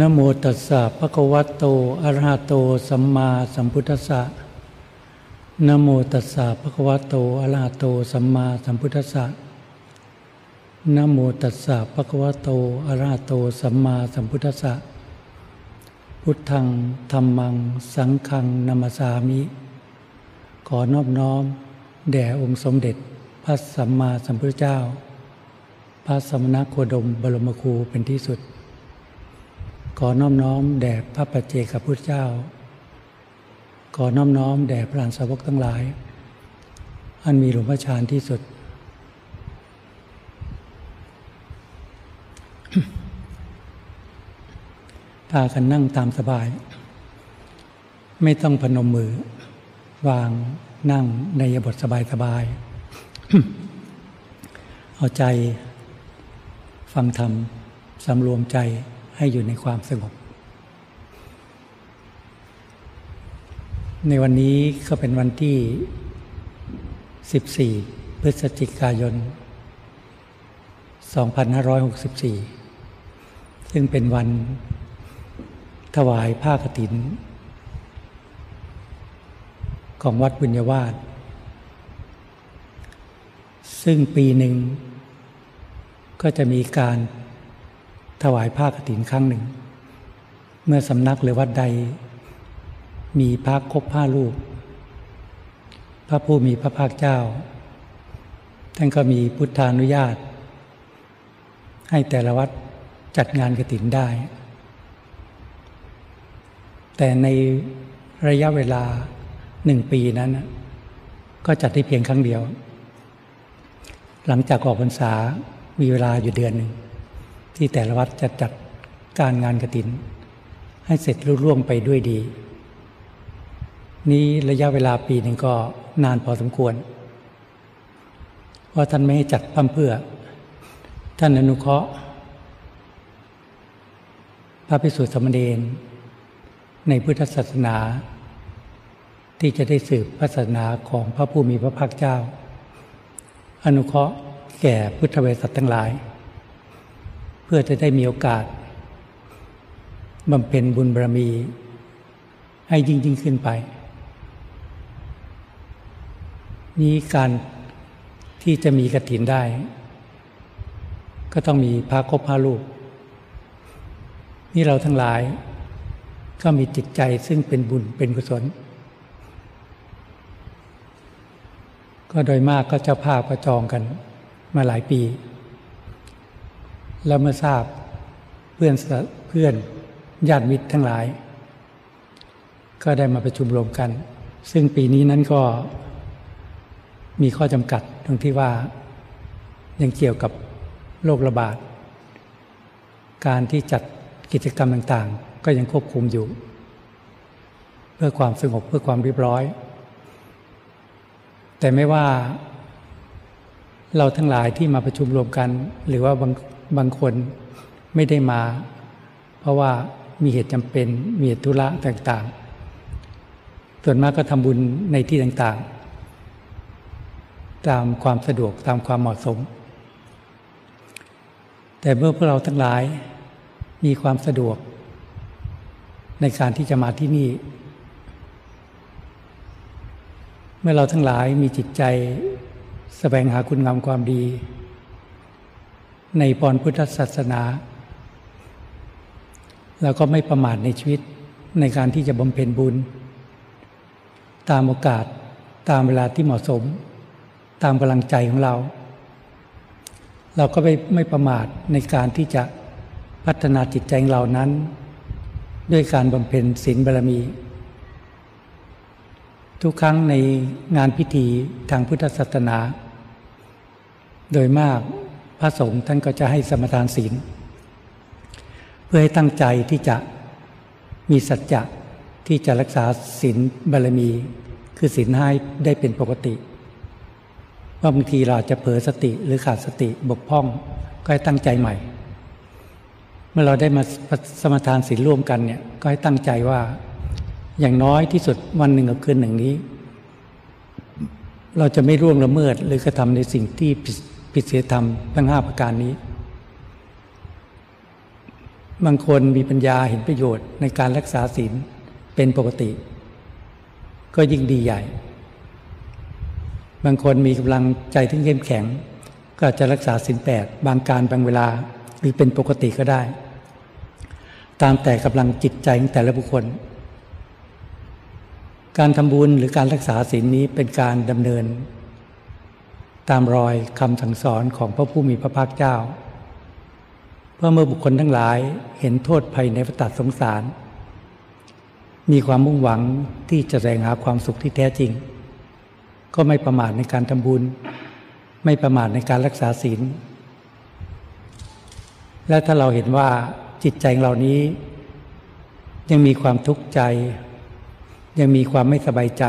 นโมตัสสะภะคะวะโตอะระหะโต สัมมาสัมพุทธัสสะนโมตัสสะภะคะวะโตอะระหะโต สัมมาสัมพุทธัสสะนโมตัสสะภะคะวะโตอะระหะโต สัมมาสัมพุทธัสสะพุทธังธรรมัง สังฆังนามาสามิ ขอนอบน้อม แด่องค์สมเด็จ พระสัมมาสัมพุทธเจ้า พระสมณโคดมบรมครูเป็นที่สุด ขอน้อมน้อมแด่พระปัจเจกพุทธเจ้า ขอน้อมน้อมแด่พระอันสาวกทั้งหลาย อันมีหลวงพ่อชานที่สุด พากันนั่งตามสบาย ไม่ต้องพนมมือ วางนั่งในยบทสบายสบาย เอาใจฟังธรรมสำรวมใจ ให้อยู่ในความสงบ ในวันนี้ก็เป็นวันที่ 14 พฤศจิกายน 2564 ซึ่งเป็นวันถวายผ้ากฐิน ของวัดบุญยวาสซึ่งปีหนึ่งก็จะมีการ ถวายผ้ากฐินครั้งหนึ่ง เมื่อสำนักหรือวัดใด มีพระครบผ้ารูป พระผู้มีพระภาคเจ้า ท่านก็มีพุทธานุญาต ให้แต่ละวัดจัดงานกฐินได้ แต่ในระยะเวลาหนึ่งปีนั้น ก็จัดได้เพียงครั้งเดียว หลังจากออกพรรษามีเวลาอยู่เดือนหนึ่ง ที่แต่ละวัดจะจัดการงานกระถิน ให้เสร็จรุ่ร่วงไปด้วยดี นี้ระยะเวลาปีหนึ่งก็นานพอสมควร เพราะท่านไม่ให้จัดพั่มเพื่อ ท่านอนุเคราะห์ พระภิกษุสมณีนในพุทธศาสนา ที่จะได้สืบพระศาสนาของพระผู้มีพระภาคเจ้า อนุเคราะห์แก่พุทธเวสัตทั้งหลาย พื่อจะได้มีโอกาสบำเพ็ญบุญบารมี ให้ยิ่งยิ่งขึ้นไป นี้การที่จะมีกระถินได้ ก็ต้องมีพระครบพระรูปนี่เราทั้งหลายก็มีจิตใจซึ่งเป็นบุญเป็นกุศล ก็โดยมากก็เจ้าภาพก็จองกันมาหลายปี แล้วเมื่อทราบเพื่อนเพื่อนญาติมิตรทั้งหลาย ก็ได้มาประชุมรวมกัน ซึ่งปีนี้นั้นก็มีข้อจำกัดตรงที่ว่ายังเกี่ยวกับโรคระบาด การที่จัดกิจกรรมต่างๆ ก็ยังควบคุมอยู่ เพื่อความสงบเพื่อความเรียบร้อย แต่ไม่ว่าเราทั้งหลายที่มาประชุมรวมกัน หรือว่าบาง บางคนไม่ได้มา เพราะว่ามีเหตุจำเป็น มีเหตุธุระต่างๆ ส่วนมากก็ทำบุญในที่ต่างๆ ตามความสะดวกตามความเหมาะสม แต่เมื่อพวกเราทั้งหลายมีความสะดวก ในการที่จะมาที่นี่ เมื่อเราทั้งหลายมีจิตใจแสวงหาคุณงามความดี ในปอนพุทธศาสนา แล้วก็ไม่ประมาทในชีวิตในการที่จะบำเพ็ญบุญ ตามโอกาสตามเวลาที่เหมาะสม ตามกำลังใจของเรา เราก็ไม่ไม่ประมาทในการที่จะพัฒนาจิตใจของเรานั้น ด้วยการบำเพ็ญศีลบารมี ทุกครั้งในงานพิธีทางพุทธศาสนา โดยมาก พระสงฆ์ท่านก็จะให้สมทานศีล เพื่อให้ตั้งใจที่จะมีสัจจะที่จะรักษาศีลบารมี คือศีลให้ได้เป็นปกติว่าบางทีเราจะเผลอสติหรือขาดสติบกพร่องก็ให้ตั้งใจใหม่ เมื่อเราได้มาสมทานศีลร่วมกันเนี่ยก็ให้ตั้งใจว่าอย่างน้อยที่สุดวันหนึ่งกับคืนหนึ่งนี้ เราจะไม่ร่วงละเมิดหรือกระทำในสิ่งที่ผิด ผิดศีลธรรมทั้งห้าประการนี้ บางคนมีปัญญาเห็นประโยชน์ในการรักษาศีลเป็นปกติ ก็ยิ่งดีใหญ่ บางคนมีกำลังใจที่เข้มแข็ง ก็จะรักษาศีลแปดบางการบางเวลาหรือเป็นปกติก็ได้ ตามแต่กำลังจิตใจของแต่ละบุคคลการทำบุญหรือการรักษาศีลนี้เป็นการดำเนิน ตามรอยคำสั่งสอนของพระผู้มีพระภาคเจ้า เพราะเมื่อบุคคลทั้งหลายเห็นโทษภัยในวัฏสงสาร มีความมุ่งหวังที่จะแสวงหาความสุขที่แท้จริง ก็ไม่ประมาทในการทำบุญ ไม่ประมาทในการรักษาศีล และถ้าเราเห็นว่าจิตใจเหล่านี้ ยังมีความทุกข์ใจ ยังมีความไม่สบายใจ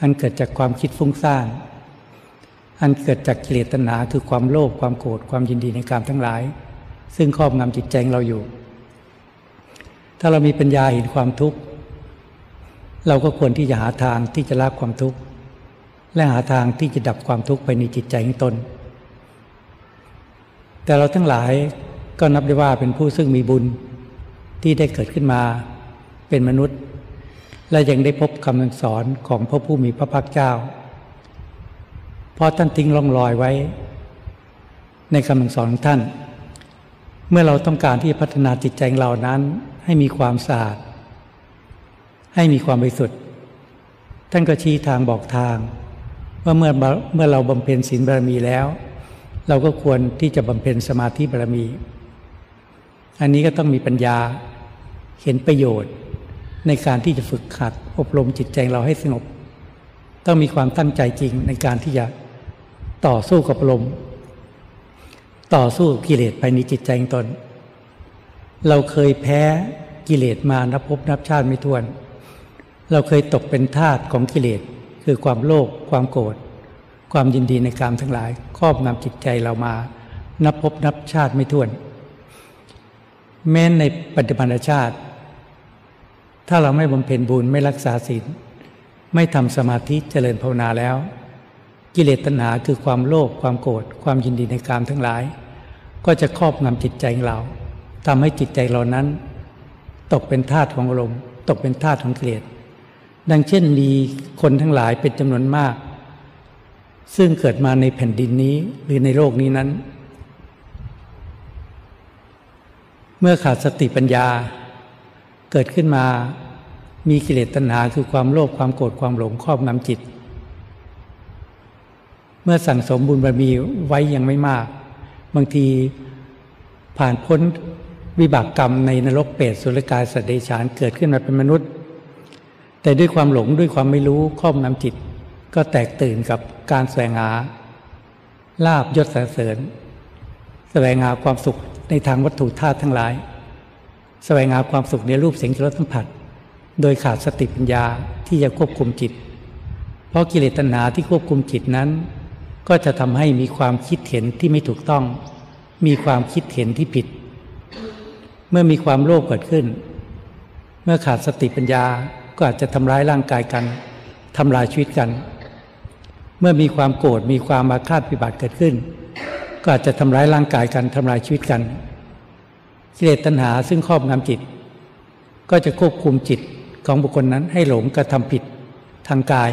อันเกิดจากความคิดฟุ้งซ่าน อันเกิดจากกิเลสตัณหาคือความโลภความโกรธความยินดีในการทั้งหลาย ซึ่งครอบงำจิตใจงเราอยู่ ถ้าเรามีปัญญาเห็นความทุกข์ เราก็ควรที่จะหาทางที่จะละความทุกข์ และหาทางที่จะดับความทุกข์ไปในจิตใจของตน แต่เราทั้งหลายก็นับได้ว่าเป็นผู้ซึ่งมีบุญที่ได้เกิดขึ้นมาเป็นมนุษย์ และยังได้พบคำสอนของพระผู้มีพระภาคเจ้า เพราะท่านทิ้งร่องรอยไว้ ในคำสอนของท่าน เมื่อเราต้องการที่พัฒนาจิตใจของเรานั้น ให้มีความสะอาด ให้มีความบริสุทธิ์ ท่านก็ชี้ทางบอกทาง ว่าเมื่อเมื่อเราบำเพ็ญศีลบารมีแล้ว เราก็ควรที่จะบำเพ็ญสมาธิบารมี อันนี้ก็ต้องมีปัญญาเห็นประโยชน์ในการที่จะฝึกขัดอบรมจิตใจเราให้สงบ ต้องมีความตั้งใจจริงในการที่จะ ต่อสู้กับลม ต่อสู้กิเลสภายในจิตใจของตน เราเคยแพ้กิเลสมานับพบนับชาติไม่ถ้วน เราเคยตกเป็นทาสของกิเลสคือความโลภความโกรธความยินดีในกามทั้งหลายครอบงำจิตใจเรามา นับพบนับชาติไม่ถ้วน แม้ในปัจจุบันชาติ ถ้าเราไม่บำเพ็ญบุญไม่รักษาศีลไม่ทำสมาธิเจริญภาวนาแล้ว กิเลสตัณหาคือความโลภความโกรธความยินดีในกามทั้งหลาย ก็จะครอบงำจิตใจของเราทำให้จิตใจเรานั้น ตกเป็นทาสของอารมณ์ตกเป็นทาสของกิเลสดังเช่นมีคนทั้งหลายเป็นจำนวนมาก ซึ่งเกิดมาในแผ่นดินนี้หรือในโลกนี้นั้น เมื่อขาดสติปัญญา เกิดขึ้นมามีกิเลสตัณหาคือความโลภความโกรธความหลงครอบงำจิต เมื่อสั่งสมบุญบารมีไว้ยังไม่มาก บางทีผ่านพ้นวิบากกรรมในนรกเปรตสุรกายสัตว์เดชานเกิดขึ้นมาเป็นมนุษย์ แต่ด้วยความหลงด้วยความไม่รู้ครอบงำจิต ก็แตกตื่นกับการแสวงหาลาบยศสรรเสริญ แสวงหาความสุขในทางวัตถุธาตุทั้งหลาย แสวงหาความสุขในรูปเสียงรสสัมผัส โดยขาดสติปัญญาที่จะควบคุมจิต เพราะกิเลสตัณหาที่ควบคุมจิตนั้น ก็จะทำให้มีความคิดเห็นที่ไม่ถูกต้อง มีความคิดเห็นที่ผิด เมื่อมีความโลภเกิดขึ้น เมื่อขาดสติปัญญาก็อาจจะทำร้ายร่างกายกันทำลายชีวิตกัน เมื่อมีความโกรธมีความมาคาดปิบัติเกิดขึ้น ก็อาจจะทำร้ายร่างกายกันทำลายชีวิตกันกิเลสตัณหาซึ่งครอบงำจิต ก็จะควบคุมจิตของบุคคลนั้นให้หลงกระทำผิดทางกาย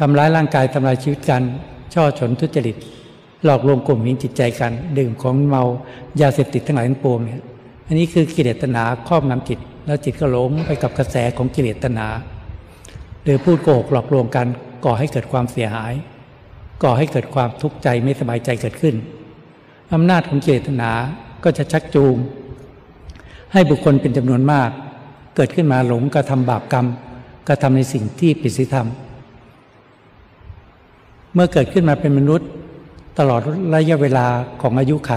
ทำร้ายร่างกายทำลายชีวิตกัน ช่อฉนทุจริต หลอกลวงกลุ่มหินจิตใจกัน ดื่มของเมายาเสพติดทั้งหลายทั้งปวงเนี่ยอันนี้คือกิเลสตนาครอบงำจิต แล้วจิตก็หลงไปกับกระแสของกิเลสตนาหรือพูดโกหกหลอกลวงกันก่อให้เกิดความเสียหาย ก่อให้เกิดความทุกข์ใจไม่สบายใจเกิดขึ้นอำนาจของกิเลสตนาก็จะชักจูง ให้บุคคลเป็นจำนวนมาก เกิดขึ้นมาหลงกระทำบาปกรรมกระทำในสิ่งที่ผิดศีลธรรม เมื่อเกิดขึ้นมาเป็นมนุษย์ ตลอดระยะเวลาของอายุไข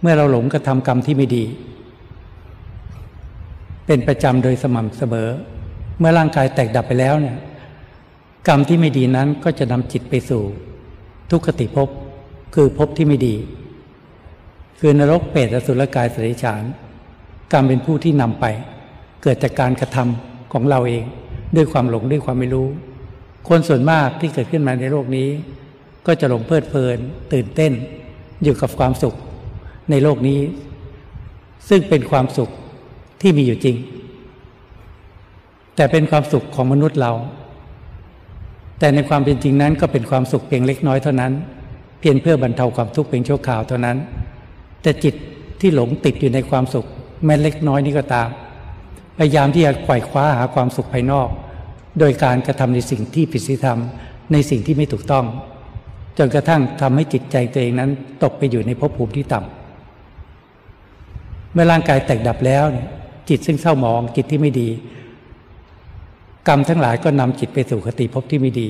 เมื่อเราหลงกระทำกรรมที่ไม่ดี เป็นประจำโดยสม่ำเสมอ เมื่อร่างกายแตกดับไปแล้วเนี่ยกรรมที่ไม่ดีนั้นก็จะนำจิตไปสู่ ทุกขติภพคือภพที่ไม่ดี คือนรกเปรตอสุรกายสริฉานกรรมเป็นผู้ที่นำไป เกิดจากการกระทำของเราเอง ด้วยความหลงด้วยความไม่รู้ คนส่วนมากที่เกิดขึ้นมาในโลกนี้ ก็จะหลงเพลิดเพลิน ตื่นเต้น อยู่กับความสุขในโลกนี้ ซึ่งเป็นความสุขที่มีอยู่จริง แต่เป็นความสุขของมนุษย์เรา แต่ในความเป็นจริงนั้นก็เป็นความสุขเพียงเล็กน้อยเท่านั้น เพียงเพื่อบรรเทาความทุกข์เพียงชั่วคราวเท่านั้น แต่จิตที่หลงติดอยู่ในความสุข แม้เล็กน้อยนี้ก็ตาม พยายามที่จะไขว่คว้าหาความสุขภายนอก โดยการกระทำในสิ่งที่ผิดศีลธรรม ในสิ่งที่ไม่ถูกต้อง จนกระทั่งทำให้จิตใจตัวเองนั้นตกไปอยู่ในภพภูมิที่ต่ำเมื่อร่างกายแตกดับแล้วเนี่ยจิตซึ่งเศร้าหมองจิตที่ไม่ดี กรรมทั้งหลายก็นำจิตไปสู่คติภพที่ไม่ดี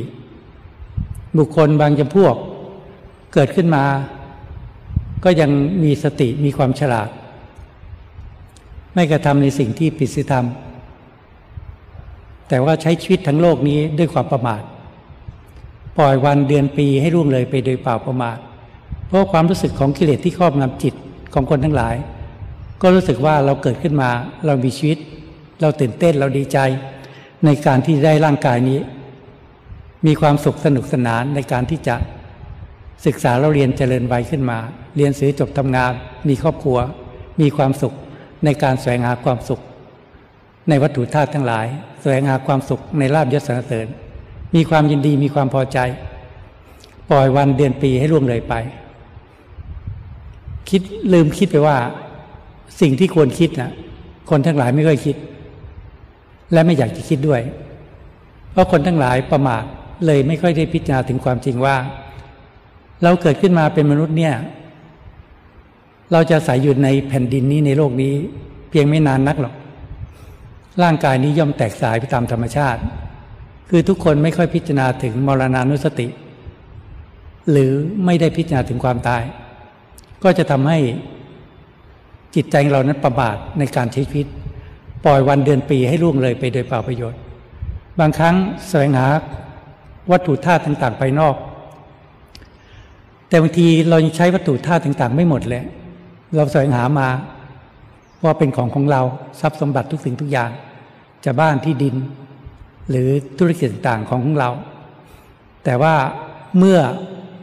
บุคคลบางจำพวกเกิดขึ้นมา ก็ยังมีสติมีความฉลาด ไม่กระทำในสิ่งที่ผิดศีลธรรม แต่ว่าใช้ชีวิตทั้งโลกนี้ด้วยความประมาท ปล่อยวันเดือนปีให้ร่วงเลยไปโดยเปล่าประมาท เพราะความรู้สึกของกิเลสที่ครอบงำจิตของคนทั้งหลาย ก็รู้สึกว่าเราเกิดขึ้นมา เรามีชีวิต เราตื่นเต้นเราดีใจ ในการที่ได้ร่างกายนี้ มีความสุขสนุกสนานในการที่จะศึกษาเราเรียนเจริญวัยขึ้นมา เรียนสือจบทำงาน มีครอบครัว มีความสุขในการแสวงหาความสุข ในวัตถุธาตุทั้งหลาย แสวงหาความสุขในลาบยศสรรเสริญ มีความยินดีมีความพอใจ ปล่อยวันเดือนปีให้ล่วงเลยไป คิดลืมคิดไปว่า สิ่งที่ควรคิดนะคนทั้งหลายไม่ค่อยคิด และไม่อยากจะคิดด้วย เพราะคนทั้งหลายประมาทเลยไม่ค่อยได้พิจารณาถึงความจริงว่า เราเกิดขึ้นมาเป็นมนุษย์เนี่ย เราจะใส่อยู่ในแผ่นดินนี้ในโลกนี้ เพียงไม่นานนักหรอก ร่างกายนี้ย่อมแตกสายไปตามธรรมชาติ คือทุกคนไม่ค่อยพิจารณาถึงมรณานุสติ หรือไม่ได้พิจารณาถึงความตาย ก็จะทำให้จิตใจเรานั้นประบาทในการใช้ชีวิต ปล่อยวันเดือนปีให้ล่วงเลยไปโดยเปล่าประโยชน์ บางครั้งแสวงหาวัตถุธาตุต่างๆไปนอก แต่บางทีเรายังใช้วัตถุธาตุต่างๆ ไม่หมดเลย เราแสวงหามาว่าเป็นของของเราทรัพย์สมบัติทุกสิ่งทุกอย่าง จะบ้านที่ดิน หรือธุรกิจต่างๆของเรา แต่ว่าเมื่อ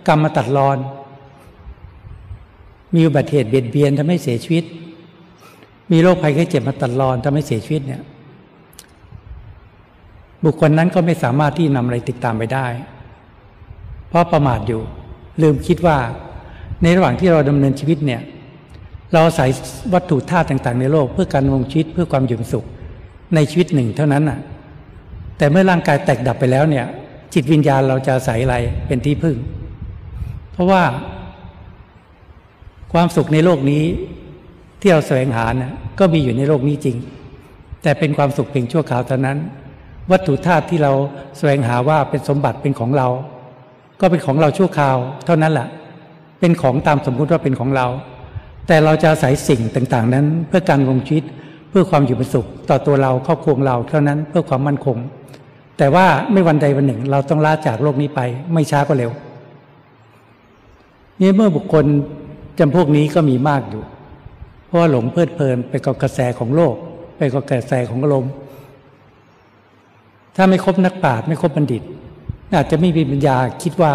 กรรมตัดรอน มีอุบัติเหตุเบียดเบียนทำให้เสียชีวิต มีโรคภัยไข้เจ็บมาตัดรอนทำให้เสียชีวิตเนี่ยบุคคลนั้นก็ไม่สามารถที่นำอะไรติดตามไปได้ เพราะประมาทอยู่ ลืมคิดว่า ในระหว่างที่เราดำเนินชีวิตเนี่ย เราใส่วัตถุธาตุต่าง ๆ ในโลกเพื่อการวงชีวิตเพื่อความอยู่สุข ในชีวิตหนึ่งเท่านั้นอะ แต่เมื่อร่างกายแตกดับไปแล้วเนี่ย จิตวิญญาณเราจะใส่อะไรเป็นที่พึ่ง เพราะว่า ความสุขในโลกนี้ที่เราแสวงหานะก็มีอยู่ในโลกนี้จริง แต่เป็นความสุขเพียงชั่วคราวเท่านั้น วัตถุธาตุที่เราแสวงหาว่าเป็นสมบัติเป็นของเรา ก็เป็นของเราชั่วคราว เท่านั้นแหละเป็นของตามสมมุติว่าเป็นของเรา แต่เราจะอาศัยสิ่งต่างๆ นั้น เพื่อการลงชีวิต พื่อความอยู่เป็นสุข ต่อตัวเราครอบครัวเราเท่านั้นเพื่อความมั่นคง แต่ว่าไม่วันใดวันหนึ่ง เราต้องลาจากโลกนี้ไป ไม่ช้าก็เร็วนี่เมื่อบุคคลจำพวกนี้ก็มีมากอยู่ เพราะว่าหลงเพลิดเพลินไปกับกระแสของโลก ไปกับกระแสของอารมณ์ถ้าไม่คบนักปราชญ์ไม่คบบัณฑิตอาจจะไม่มีปัญญาคิดว่า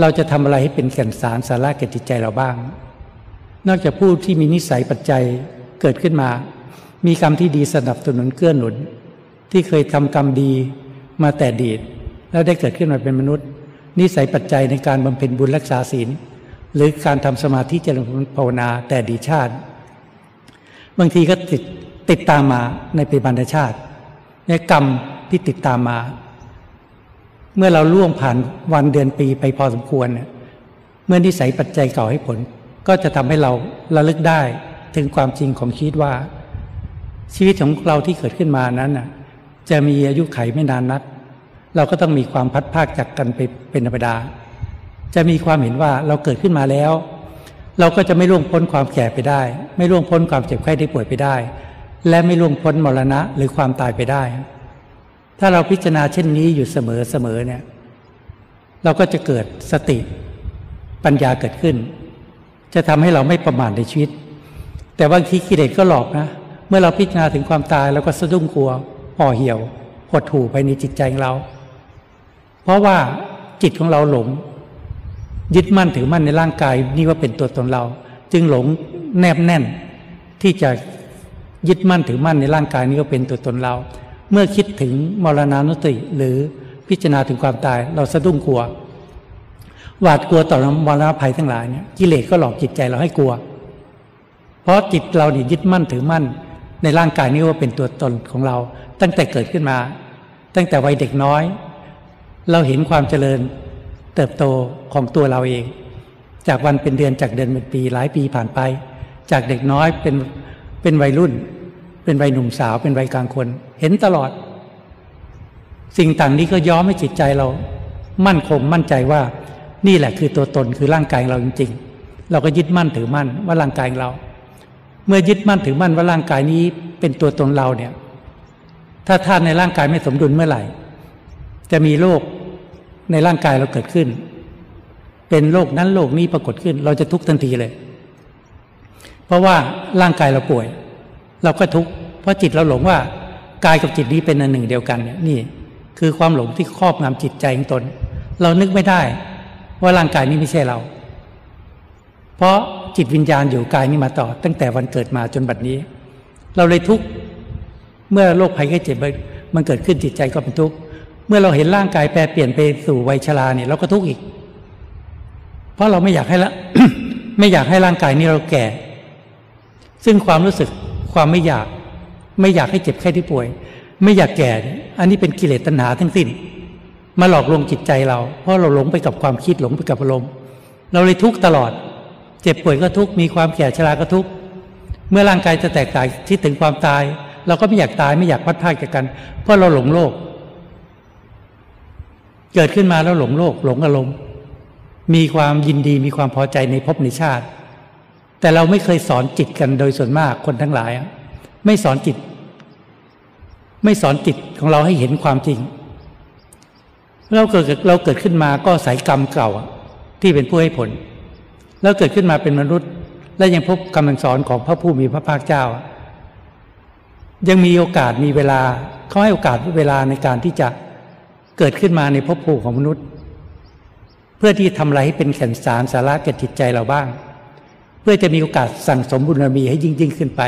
เราจะทำอะไรให้เป็นแก่นสารสาระแก่จิตใจเราบ้าง นอกจากผู้ที่มีนิสัยปัจจัยเกิดขึ้นมา มีกรรมที่ดีสนับสนุนเกื้อหนุน ที่เคยทำกรรมดีมาแต่ดีดแล้วได้เกิดขึ้นมาเป็นมนุษย์ นิสัยปัจจัยในการบำเพ็ญบุญรักษาศีล หรือการทำสมาธิเจริญภาวนาแต่ดีชาติ บางทีก็ติดติดตามมาในปีบันชาติในกรรมที่ติดตามมา เมื่อเราล่วงผ่านวันเดือนปีไปพอสมควรเนี่ยเมื่อนิสัยปัจจัยเก่าให้ผล ก็จะทำให้เราระลึกได้ถึงความจริงของชีวิตว่า ชีวิตของเราที่เกิดขึ้นมานั้นน่ะจะมีอายุไขไม่นานนัก เราก็ต้องมีความพัดภาคจากกันไปเป็นธรรมดา จะมีความเห็นว่าเราเกิดขึ้นมาแล้ว เราก็จะไม่ล่วงพ้นความแก่ไปได้ ไม่ล่วงพ้นความเจ็บไข้ได้ป่วยไปได้ และไม่ล่วงพ้นมรณะหรือความตายไปได้ ถ้าเราพิจารณาเช่นนี้อยู่เสมอเสมอเนี่ย เราก็จะเกิดสติปัญญาเกิดขึ้น จะทำให้เราไม่ประมาทในชีวิต แต่บางทีกิเลสก็หลอกนะ เมื่อเราพิจารณาถึงความตายเราก็สะดุ้งกลัวห่อเหี่ยวหดหู่ไปในจิตใจของเรา เพราะว่าจิตของเราหลง ยึดมั่นถือมั่นในร่างกายนี่ว่าเป็นตัวตนเรา จึงหลงแนบแน่น ที่จะยึดมั่นถือมั่นในร่างกายนี้ก็เป็นตัวตนเรา เมื่อคิดถึงมรณานุติหรือพิจารณาถึงความตายเราสะดุ้งกลัว หวาดกลัวต่อมรณะภัยทั้งหลายเนี่ยกิเลสก็หลอกจิตใจเราให้กลัว เพราะจิตเราเนี่ยยึดมั่นถือมั่น ในร่างกายนี้ว่าเป็นตัวตนของเรา ตั้งแต่เกิดขึ้นมา ตั้งแต่วัยเด็กน้อย เราเห็นความเจริญเติบโตของตัวเราเอง จากวันเป็นเดือนจากเดือนเป็นปีหลายปีผ่านไป จากเด็กน้อยเป็นเป็นวัยรุ่น เป็นวัยหนุ่มสาว เป็นวัยกลางคน เห็นตลอด สิ่งต่างนี้ก็ย้อมให้จิตใจเรา มั่นคงมั่นใจว่า นี่แหละคือตัวตนคือร่างกายเราจริงๆ เราก็ยึดมั่นถือมั่นว่าร่างกายเรา เมื่อยึดมั่นถือมั่นว่าร่างกายนี้เป็นตัวตนเราเนี่ย ถ้าธาตุในร่างกายไม่สมดุลเมื่อไหร่ จะมีโรคในร่างกายเราเกิดขึ้น เป็นโรคนั้นโรคนี้ปรากฏขึ้น เราจะทุกข์ทันทีเลย เพราะว่าร่างกายเราป่วย เราก็ทุกข์เพราะจิตเราหลงว่ากายกับจิตนี้เป็นอันหนึ่งเดียวกันเนี่ยนี่คือความหลงที่ครอบงำจิตใจของตน เรานึกไม่ได้ ว่าร่างกายนี้ไม่ใช่เรา เพราะจิตวิญญาณอยู่กายนี้มาต่อ ตั้งแต่วันเกิดมาจนบัดนี้ เราเลยทุกข์เมื่อโรคภัยไข้เจ็บมันเกิดขึ้นจิตใจก็เป็นทุกข์เมื่อเราเห็นร่างกายแปรเปลี่ยนไปสู่วัยชราเนี่ยเราก็ทุกข์อีก เพราะเราไม่อยากให้ละไม่อยากให้ร่างกายนี้เราแก่ ซึ่งความรู้สึกความไม่อยาก ไม่อยากให้เจ็บแค่ที่ป่วย ไม่อยากแก่ อันนี้เป็นกิเลสตัณหาทั้งสิ้น มาหลอกลวงจิตใจเรา เพราะเราหลงไปกับความคิดหลงไปกับอารมณ์เราเลยทุกข์ตลอด เจ็บป่วยก็ทุกข์มีความแก่ชราก็ทุกข์เมื่อร่างกายจะแตกตายคิดถึงความตาย เราก็ไม่อยากตายไม่อยากพัดพากจากกัน เพราะเราหลงโลก เกิดขึ้นมาแล้วหลงโลก หลงอารมณ์มีความยินดีมีความพอใจในภพในชาติ แต่เราไม่เคยสอนจิตกันโดยส่วนมากคนทั้งหลาย ไม่สอนจิต ไม่สอนจิตของเราให้เห็นความจริง เราเกิดเราเกิดขึ้นมาก็สายกรรมเก่าที่เป็นผู้ให้ผล แล้วเกิดขึ้นมาเป็นมนุษย์ และยังพบคำสอนของพระผู้มีพระภาคเจ้า ยังมีโอกาสมีเวลาเขาให้โอกาสเวลาในการที่จะเกิดขึ้นมาในภพภูมิของมนุษย์ เพื่อที่ทำอะไรให้เป็นแก่นสารสาระแก่จิตใจเราบ้าง เพื่อจะมีโอกาสสั่งสมบุญบารมีให้ยิ่งยิ่งขึ้นไป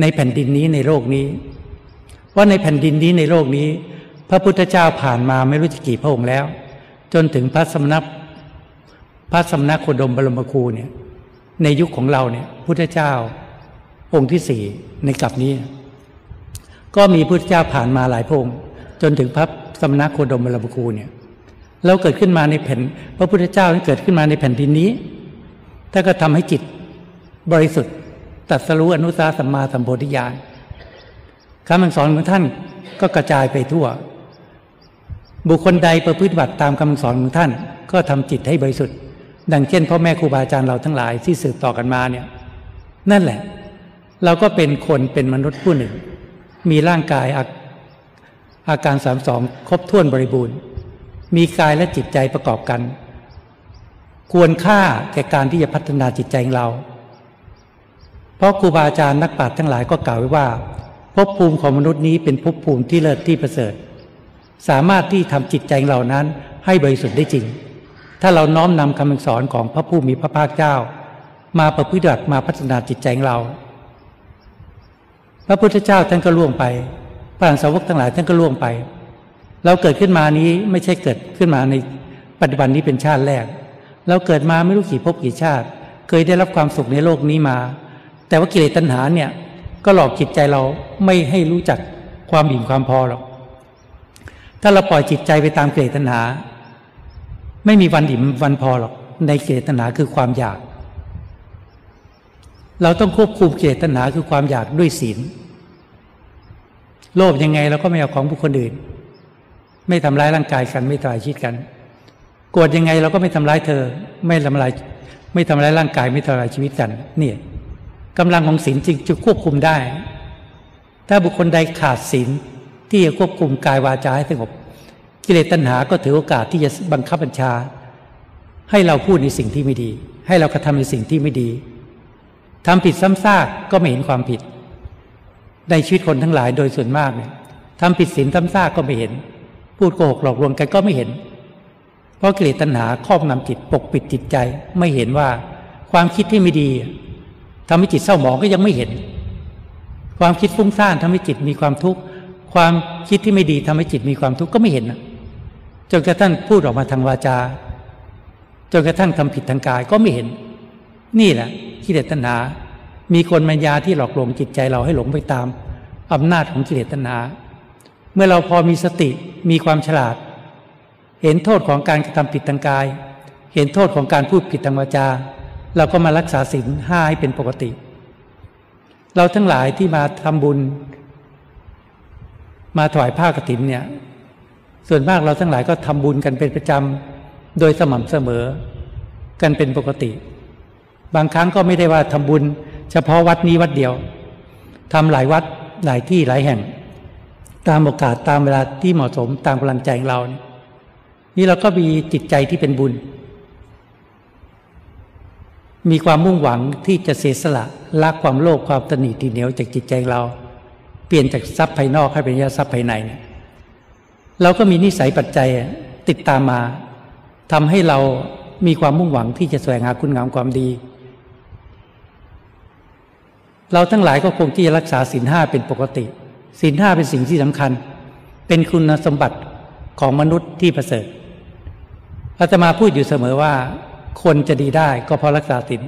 ในแผ่นดินนี้ในโลกนี้ ว่าในแผ่นดินนี้ในโลกนี้ พระพุทธเจ้าผ่านมาไม่รู้จะกี่พระองค์แล้ว จนถึงพระสมณพระสมณโคดมบรมครูเนี่ย ในยุคของเราเนี่ย พุทธเจ้า องค์ที่สี่ในกลับนี้ ก็มีพุทธเจ้าผ่านมาหลายพระองค์ จนถึงพระสมณโคดมบรมครูเนี่ยเราเกิดขึ้นมาในแผ่น พระพุทธเจ้านั้นเกิดขึ้นมาในแผ่นดินนี้ถ้าก็ทำให้จิตบริสุทธิ์ตัดสรู้อนุสาสัมมาสัมโพธิญาณคำสอนของท่านก็กระจายไปทั่ว บุคคลใดประพฤติบัติตามคำสอนของท่าน ก็ทำจิตให้บริสุทธิ์ ดังเช่นพ่อแม่ครูบาอาจารย์เราทั้งหลายที่สืบต่อกันมาเนี่ยนั่นแหละ เราก็เป็นคนเป็นมนุษย์ผู้หนึ่ง มีร่างกายอาการสามสองครบถ้วนบริบูรณ์ มีกายและจิตใจประกอบกัน ควรค่าแก่การที่จะพัฒนาจิตใจของเรา เพราะครูบาอาจารย์นักปราชญ์ทั้งหลายก็กล่าวไว้ว่าภพภูมิของมนุษย์นี้เป็นภพภูมิที่เลิศที่ประเสริฐ สามารถที่ทำจิตใจเรานั้นให้บริสุทธิ์ได้จริง ถ้าเราน้อมนำคำสอนของพระผู้มีพระภาคเจ้า มาประพฤติมาพัฒนาจิตใจของเรา พระพุทธเจ้าท่านก็ล่วงไปพระสาวกทั้งหลายท่านก็ล่วงไป เราเกิดขึ้นมานี้ไม่ใช่เกิดขึ้นมาในปัจจุบันนี้เป็นชาติแรก เราเกิดมาไม่รู้กี่ภพกี่ชาติ เคยได้รับความสุขในโลกนี้มา แต่ว่ากิเลสตัณหาเนี่ยก็หลอกจิตใจเราไม่ให้รู้จักความบิ่มความพอหรอก ถ้าเราปล่อยจิตใจไปตามเกลตัณหา ไม่มีวันดิ่มวันพอหรอกในเกลตัณหาคือความอยาก เราต้องควบคุมเกลตัณหาคือความอยากด้วยศีลโลภยังไงเราก็ไม่เอาของบุคคลอื่น ไม่ทำร้ายร่างกายกันไม่ทำลายชีวิตกันโกรธยังไงเราก็ไม่ทำร้ายเธอ ไม่ทำลายไม่ทำร้ายร่างกายไม่ทำลายชีวิตกันนี่กำลังของศีลจึงจะควบคุมได้ ถ้าบุคคลใดขาดศีล ที่จะควบคุมกายวาจาให้สงบ กิเลสตัณหาก็ถือโอกาสที่จะบังคับบัญชา ให้เราพูดในสิ่งที่ไม่ดี ให้เรากระทำในสิ่งที่ไม่ดีทำผิดซ้ำซากก็ไม่เห็นความผิด ในชีวิตคนทั้งหลายโดยส่วนมากเนี่ยทำผิดศีลทำซากก็ไม่เห็น พูดโกหกหลอกลวงกันก็ไม่เห็น เพราะกิเลสตัณหาครอบงำจิตปกปิดจิตใจไม่เห็นว่าความคิดที่ไม่ดีทำให้จิตเศร้าหมองก็ยังไม่เห็น ความคิดฟุ้งซ่านทำให้จิตมีความทุกข์ ความคิดที่ไม่ดีทำให้จิตมีความทุกข์ก็ไม่เห็นนะจนกระทั่งพูดออกมาทางวาจาจนกระทั่งทำผิดทางกายก็ไม่เห็น นี่แหละกิเลสตัณหา มีคนมัญญาที่หลอกลวงจิตใจเราให้หลงไปตามอำนาจของกิเลสตัณหา เมื่อเราพอมีสติมีความฉลาด เห็นโทษของการกระทำผิดทางกาย เห็นโทษของการพูดผิดทางวาจา เราก็มารักษาศีลห้าให้เป็นปกติ เราทั้งหลายที่มาทำบุญ มาถวายผ้ากรถินเนี่ย ส่วนมากเราทั้งหลายก็ทำบุญกันเป็นประจำโดยสม่ำเสมอ กันเป็นปกติ บางครั้งก็ไม่ได้ว่าทำบุญ เฉพาะวัดนี้วัดเดียวทำหลายวัดหลายที่หลายแห่ง ตามโอกาสตามเวลาที่เหมาะสมตามกำลังใจของเรา นี่เราก็มีจิตใจที่เป็นบุญ มีความมุ่งหวังที่จะเสียสละละความโลภความตนีที่เหนียวจากจิตใจเรา เปลี่ยนจากทรัพย์ภายนอกให้เป็นทรัพย์ภายในเนี่ยเราก็มีนิสัยปัจจัยติดตามมาทำให้เรามีความมุ่งหวังที่จะแสวงหาคุณงามความดี เราทั้งหลายก็คงที่จะรักษาศีลห้าเป็นปกติศีลห้าเป็นสิ่งที่สำคัญ เป็นคุณสมบัติของมนุษย์ที่ประเสริฐอาตมาพูดอยู่เสมอว่า คนจะดีได้ก็เพราะรักษาศีล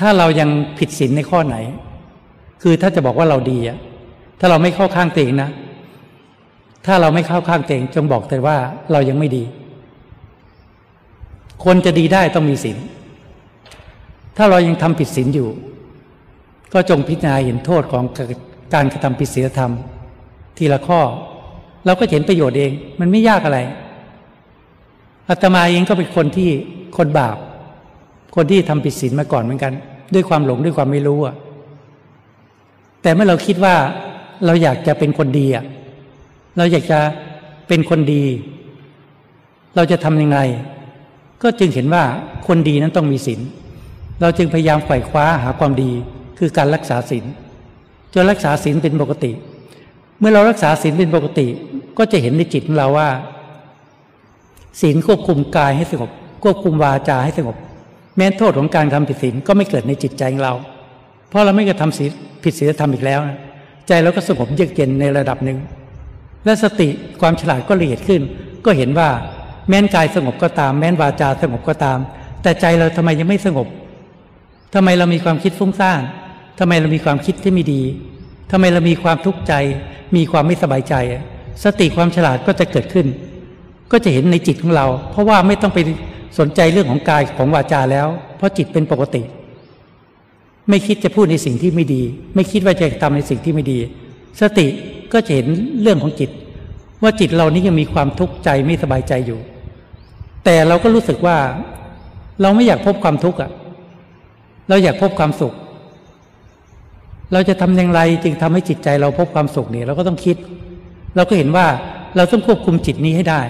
ถ้าเรายังผิดศีลในข้อไหน คือถ้าจะบอกว่าเราดีอะถ้าเราไม่เข้าข้างเองนะ ถ้าเราไม่เข้าข้างเตงจงบอกแต่ว่าเรายังไม่ดี คนจะดีได้ต้องมีศีลถ้าเรายังทำผิดศีลอยู่ ก็จงพิจารณาเห็นโทษของการกระทำผิดศีลธรรม ทีละข้อ เราก็เห็นประโยชน์เอง มันไม่ยากอะไรอาตมาเองก็เป็นคนที่คนบาป คนที่ทำผิดศีลมาก่อนเหมือนกัน ด้วยความหลงด้วยความไม่รู้อะ แต่เมื่อเราคิดว่าเราอยากจะเป็นคนดีอะเราอยากจะเป็นคนดี เราจะทำยังไง ก็จึงเห็นว่าคนดีนั้นต้องมีศีลเราจึงพยายามไขว่คว้าหาความดีคือการรักษาศีลจนรักษาศีลเป็นปกติ เมื่อเรารักษาศีลเป็นปกติ ก็จะเห็นในจิตของเราว่าศีลควบคุมกายให้สงบ ควบคุมวาจาให้สงบ แม้โทษของการทำผิดศีลก็ไม่เกิดในจิตใจของเรา เพราะเราไม่กระทำศีลผิดศีลธรรมอีกแล้วนะใจเราก็สงบเยือกเย็นในระดับหนึ่ง และสติความฉลาดก็ละเอียดขึ้น ก็เห็นว่าแม้นกายสงบก็ตาม แม้นวาจาสงบก็ตาม แต่ใจเราทำไมยังไม่สงบทำไมเรามีความคิดฟุ้งซ่านทำไมเรามีความคิดที่ไม่ดีทำไมเรามีความทุกข์ใจ มีความไม่สบายใจ สติความฉลาดก็จะเกิดขึ้น ก็จะเห็นในจิตของเรา เพราะว่าไม่ต้องไปสนใจเรื่องของกายของวาจาแล้ว เพราะจิตเป็นปกติ ไม่คิดจะพูดในสิ่งที่ไม่ดี ไม่คิดว่าจะทำในสิ่งที่ไม่ดี สติก็จะเห็นเรื่องของจิต ว่าจิตเรานี้ยังมีความทุกข์ใจไม่สบายใจอยู่ แต่เราก็รู้สึกว่า เราไม่อยากพบความทุกข์อะ เราอยากพบความสุข เราจะทำอย่างไรจึงทำให้จิตใจเราพบความสุขเนี่ยเราก็ต้องคิด เราก็เห็นว่าเราต้องควบคุมจิตนี้ให้ได้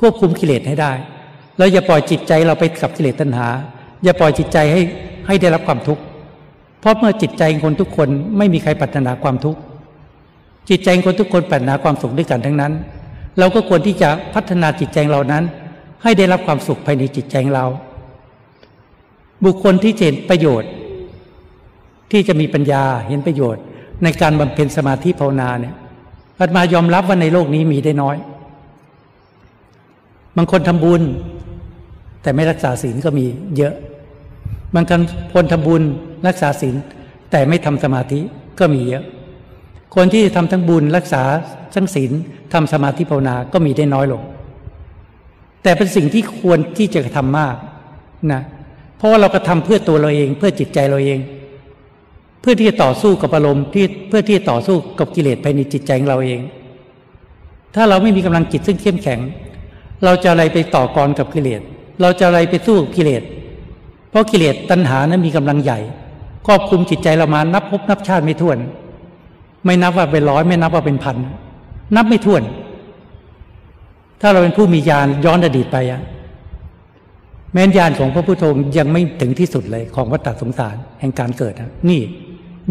ควบคุมกิเลสให้ได้เราอย่าปล่อยจิตใจเราไปกับกิเลสตัณหา อย่าปล่อยจิตใจให้ให้ได้รับความทุกข์ เพราะเมื่อจิตใจคนทุกคนไม่มีใครปรารถนาความทุกข์จิตใจคนทุกคนปรารถนาความสุขด้วยกันทั้งนั้น เราก็ควรที่จะพัฒนาจิตใจเรานั้น ให้ได้รับความสุขภายในจิตใจเรา บุคคลที่เห็นประโยชน์ ที่จะมีปัญญาเห็นประโยชน์ ในการบำเพ็ญสมาธิภาวนาเนี่ยอาตมายอมรับว่าในโลกนี้มีได้น้อย บางคนทำบุญ แต่ไม่รักษาศีลก็มีเยอะ บางคนทำบุญ รักษาศีลแต่ไม่ทำสมาธิก็มีเยอะ คนที่ทำทั้งบุญรักษาทั้งศีลทำสมาธิภาวนาก็มีได้น้อยลง แต่เป็นสิ่งที่ควรที่จะทำมากนะเพราะว่าเรากระทาเพื่อตัวเราเองเพื่อจิตใจเราเอง เพื่อที่จะต่อสู้กับอารมณ์ที่เพื่อที่จะต่อสู้กับกิเลสภายในจิตใจของเราเอง ถ้าเราไม่มีกำลังจิตซึ่งเข้มแข็ง เราจะอะไรไปต่อกรกับกิเลสเราจะอะไรไปสู้กับกิเลสเพราะกิเลสตัณหานั้นมีกำลังใหญ่ ครอบคุมจิตใจเรามานับพบนับชาติไม่ถ้วน ไม่นับว่าเป็นร้อยไม่นับว่าเป็นพันนับไม่ถ้วน ถ้าเราเป็นผู้มีญาณย้อนอดีตไปอะแม้นญาณของพระพุทธองค์ยังไม่ถึงที่สุดเลยของวัฏสงสารแห่งการเกิดนะนี่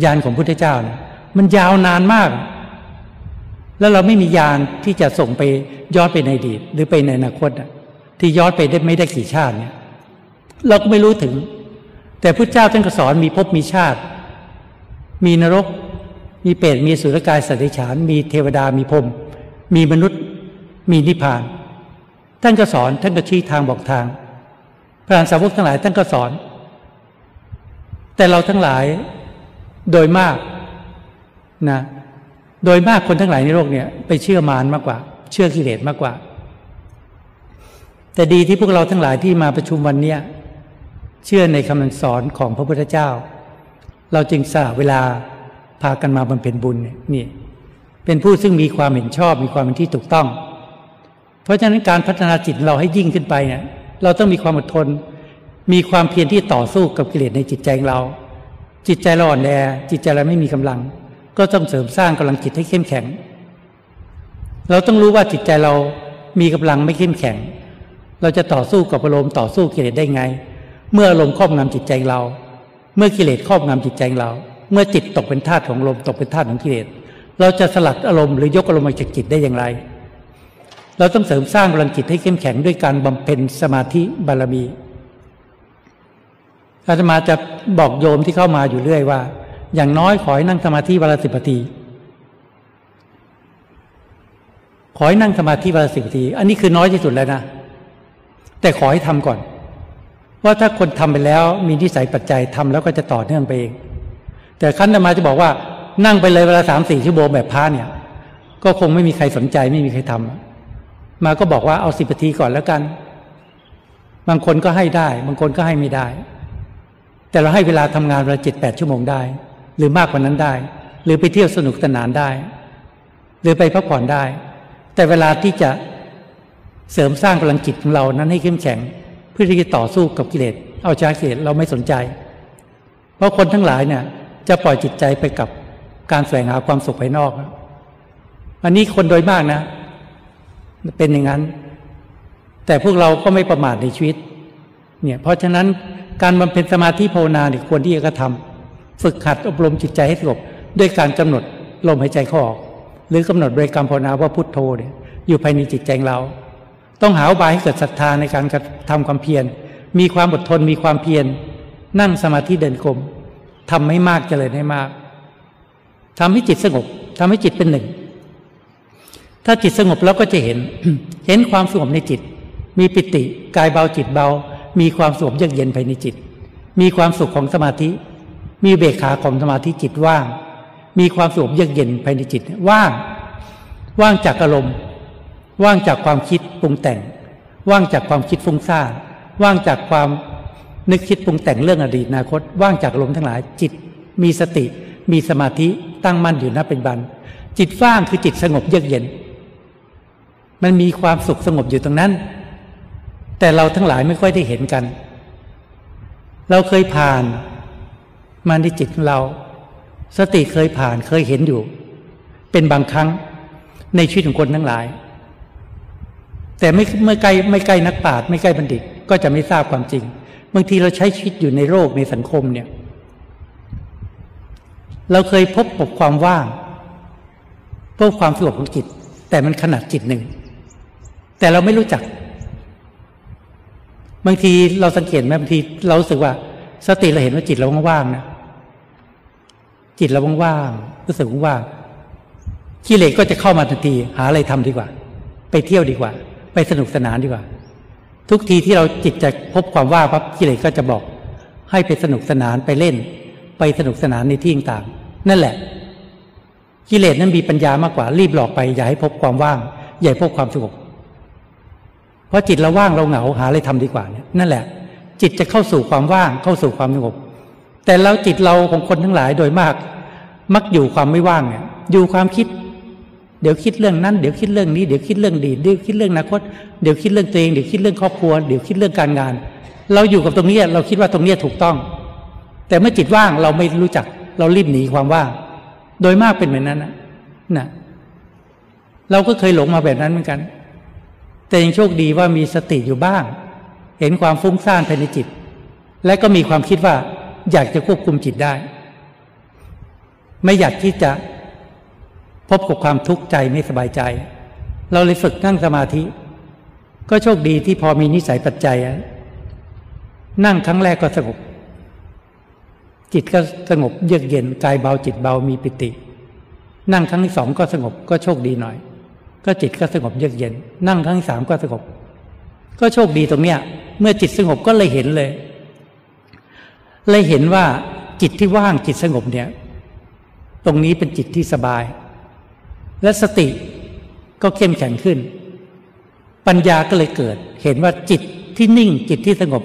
ญาณของพุทธเจ้านะมันยาวนานมาก แล้วเราไม่มีญาณที่จะส่งไปย้อนไปในอดีต หรือไปในอนาคตที่ย้อนไปได้ไม่ได้กี่ชาติเนี่ย เราก็ไม่รู้ถึง แต่พระเจ้าท่านก็สอนมีภพมีชาติ มีนรก มีเปรตมีสุรกายสัตว์ฉาน มีเทวดามีพรมมีมนุษย์ มีนิพพาน ท่านก็สอนท่านก็ชี้ทางบอกทาง พระอรหันสาวกทั้งหลายท่านก็สอน แต่เราทั้งหลายโดยมากนะโดยมากคนทั้งหลายในโลกเนี่ยไปเชื่อมารมากกว่า เชื่อกิเลสมากกว่า แต่ดีที่พวกเราทั้งหลายที่มาประชุมวันเนี้ย เชื่อในคำสอนของพระพุทธเจ้า เราจึงสละเวลาพากันมาบำเพ็ญบุญนี่เป็นผู้ซึ่งมีความเห็นชอบมีความเป็นที่ถูกต้อง เพราะฉะนั้นการพัฒนาจิตเราให้ยิ่งขึ้นไปเนี่ยเราต้องมีความอดทน มีความเพียรที่ต่อสู้กับกิเลสในจิตใจของเรา จิตใจเราอ่อนแอจิตใจเราไม่มีกำลัง ก็ต้องเสริมสร้างกำลังจิตให้เข้มแข็ง เราต้องรู้ว่าจิตใจเรามีกำลังไม่เข้มแข็ง เราจะต่อสู้กับอารมณ์ต่อสู้กิเลสได้ไง เมื่ออารมครอบงำจิตใจเรา เมื่อกิเลสครอบงำจิตใจเรา เมื่อจิตตกเป็นทาสของอารมตกเป็นทาสของกิเลสเราจะสลัดอารมณ์หรือยกอารมณ์มาจากจิตได้อย่างไร เราต้องเสริมสร้างพลังจิตให้เข้มแข็งด้วยการบำเพ็ญสมาธิบารมีอาตมาจะบอกโยมที่เข้ามาอยู่เรื่อยว่า อย่างน้อยขอให้นั่งสมาธิวันละสิบนาทีขอให้นั่งสมาธิวันละสิบนาที อันนี้คือน้อยที่สุดแล้วนะ แต่ขอให้ทำก่อน ว่าถ้าคนทำไปแล้วมีนิสัยปัจจัยทำแล้วก็จะต่อเนื่องไปเอง แต่ขั้นธรรมาจะบอกว่านั่งไปเลยเวลาสามสี่ชั่วโมงแบบพระเนี่ย ก็คงไม่มีใครสนใจไม่มีใครทำมาก็บอกว่าเอาสิบนาทีก่อนแล้วกัน บางคนก็ให้ได้ บางคนก็ให้ไม่ได้ แต่เราให้เวลาทำงานเวลาเจ็ดแปดชั่วโมงได้ หรือมากกว่านั้นได้ หรือไปเที่ยวสนุกสนานได้ หรือไปพักผ่อนได้ แต่เวลาที่จะเสริมสร้างพลังจิตของเรานั้นให้เข้มแข็ง เพื่อที่จะต่อสู้กับกิเลสเอาชนะกิเลสเราไม่สนใจ เพราะคนทั้งหลายเนี่ย จะปล่อยจิตใจไปกับการแสวงหาความสุขภายนอก อันนี้คนโดยมากนะ เป็นอย่างนั้น แต่พวกเราก็ไม่ประมาทในชีวิต เนี่ย เพราะฉะนั้นการบำเพ็ญสมาธิภาวนาเนี่ยควรที่จะกระทำฝึกหัดอบรมจิตใจให้สงบด้วยการกำหนดลมหายใจเข้าออก หรือกำหนดโดยการมภาวนาว่าพุทโธเนี่ยอยู่ภายในจิตใจเรา ต้องหาอุบายให้เกิดศรัทธาในการกระทำความเพียร มีความอดทนมีความเพียร นั่งสมาธิเดินกลมทำให้มากเจริญให้มากทำให้จิตสงบทำให้จิตเป็นหนึ่ง ถ้าจิตสงบแล้วก็จะเห็น เห็นความสงบในจิต มีปิติกายเบาจิตเบา มีความสงบเยือกเย็นภายในจิต มีความสุขของสมาธิ มีเบกขาของสมาธิจิตว่าง มีความสงบเยือกเย็นภายในจิตว่าง ว่างจากอารมณ์ ว่างจากความคิดปรุงแต่ง ว่างจากความคิดฟุ้งซ่านว่างจากความนึกคิดปรุงแต่งเรื่องอดีตอนาคต ว่างจากอารมณ์ทั้งหลาย จิต มีสติ มีสมาธิตั้งมั่นอยู่นะเป็นบัน จิตฟ้างคือจิตสงบเยือกเย็น มันมีความสุขสงบอยู่ตรงนั้น แต่เราทั้งหลายไม่ค่อยได้เห็นกัน เราเคยผ่านมาในจิตของเรา สติเคยผ่านเคยเห็นอยู่ เป็นบางครั้งในชีวิตของคนทั้งหลาย แต่ไม่เมื่อใกล้ไม่ใกล้นักปราชญ์ไม่ใกล้บัณฑิต ก็จะไม่ทราบความจริงบางทีเราใช้ชีวิตอยู่ในโลกในสังคมเนี่ย เราเคยพบพบความว่างพบความสงบของจิต แต่มันขนาดจิตหนึ่ง แต่เราไม่รู้จัก บางทีเราสังเกตไหมบางทีเราสึกว่า สติเราเห็นว่าจิตเราว่างๆนะจิตเราว่างๆรู้สึกว่างกิเลสก็จะเข้ามาทันที หาอะไรทำดีกว่า ไปเที่ยวดีกว่า ไปสนุกสนานดีกว่า ทุกทีที่เราจิตจะพบความว่างปั๊บกิเลสก็จะบอก ให้ไปสนุกสนานไปเล่น ไปสนุกสนานในที่ต่างนั่นแหละ กิเลสนั้นมีปัญญามากกว่า รีบหลอกไปอย่าให้พบความว่างอย่าให้พบความสงบเพราะจิตเราว่างเราเหงาหาอะไรทำดีกว่าเนี่ยนั่นแหละ จิตจะเข้าสู่ความว่างเข้าสู่ความสงบแต่เราจิตเราของคนทั้งหลายโดยมาก มักอยู่ความไม่ว่างเนี่ยอยู่ความคิด เดี๋ยวคิดเรื่องนั้น เดี๋ยวคิดเรื่องนี้ เดี๋ยวคิดเรื่องดีเดี๋ยวคิดเรื่องอนาคต เดี๋ยวคิดเรื่องตัวเอง เดี๋ยวคิดเรื่องครอบครัว เดี๋ยวคิดเรื่องการงาน เราอยู่กับตรงนี้เราคิดว่าตรงนี้ถูกต้อง แต่เมื่อจิตว่างเราไม่รู้จัก เรารีบหนีความว่าง โดยมากเป็นแบบนั้นนะนะเราก็เคยหลงมาแบบนั้นเหมือนกัน แต่ยังโชคดีว่ามีสติอยู่บ้าง เห็นความฟุ้งซ่านภายในจิต และก็มีความคิดว่าอยากจะควบคุมจิตได้ ไม่อยากที่จะ พบกับความทุกข์ใจไม่สบายใจ เราเลยฝึกนั่งสมาธิ ก็โชคดีที่พอมีนิสัยปัจจัยนั่งครั้งแรกก็สงบ จิตก็สงบเยือกเย็นกายเบาจิตเบามีปิติ นั่งครั้งที่สองก็สงบก็โชคดีหน่อย ก็จิตก็สงบเยือกเย็น นั่งครั้งที่สามก็สงบ ก็โชคดีตรงเนี้ย เมื่อจิตสงบก็เลยเห็นเลย เลยเห็นว่าจิตที่ว่างจิตสงบเนี่ย ตรงนี้เป็นจิตที่สบาย และสติก็เข้มแข็งขึ้น ปัญญาก็เลยเกิด เห็นว่าจิตที่นิ่งจิตที่สงบ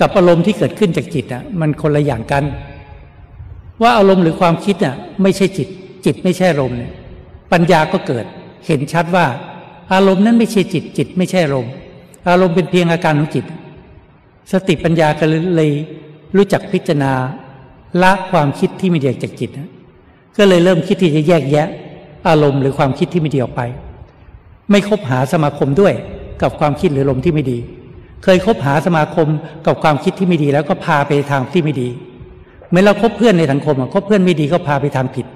กับอารมณ์ที่เกิดขึ้นจากจิตอะมันคนละอย่างกัน ว่าอารมณ์หรือความคิดอะไม่ใช่จิต จิตไม่ใช่อารมณ์เนี่ยปัญญาก็เกิด เห็นชัดว่า อารมณ์นั้นไม่ใช่จิต จิตไม่ใช่อารมณ์อารมณ์เป็นเพียงอาการของจิต สติปัญญาก็เลยรู้จักพิจารณาละความคิดที่ไม่เดียกจากจิต ก็เลยเริ่มคิดที่จะแยกแยะ อารมณ์หรือความคิดที่ไม่ดีออกไป ไม่คบหาสมาคมด้วยกับความคิดหรืออารมณ์ที่ไม่ดี เคยคบหาสมาคมกับความคิดที่ไม่ดี แล้วก็พาไปทางที่ไม่ดีเมื่อเราคบเพื่อนในสังคมคบเพื่อนไม่ดีก็พาไปทางผิด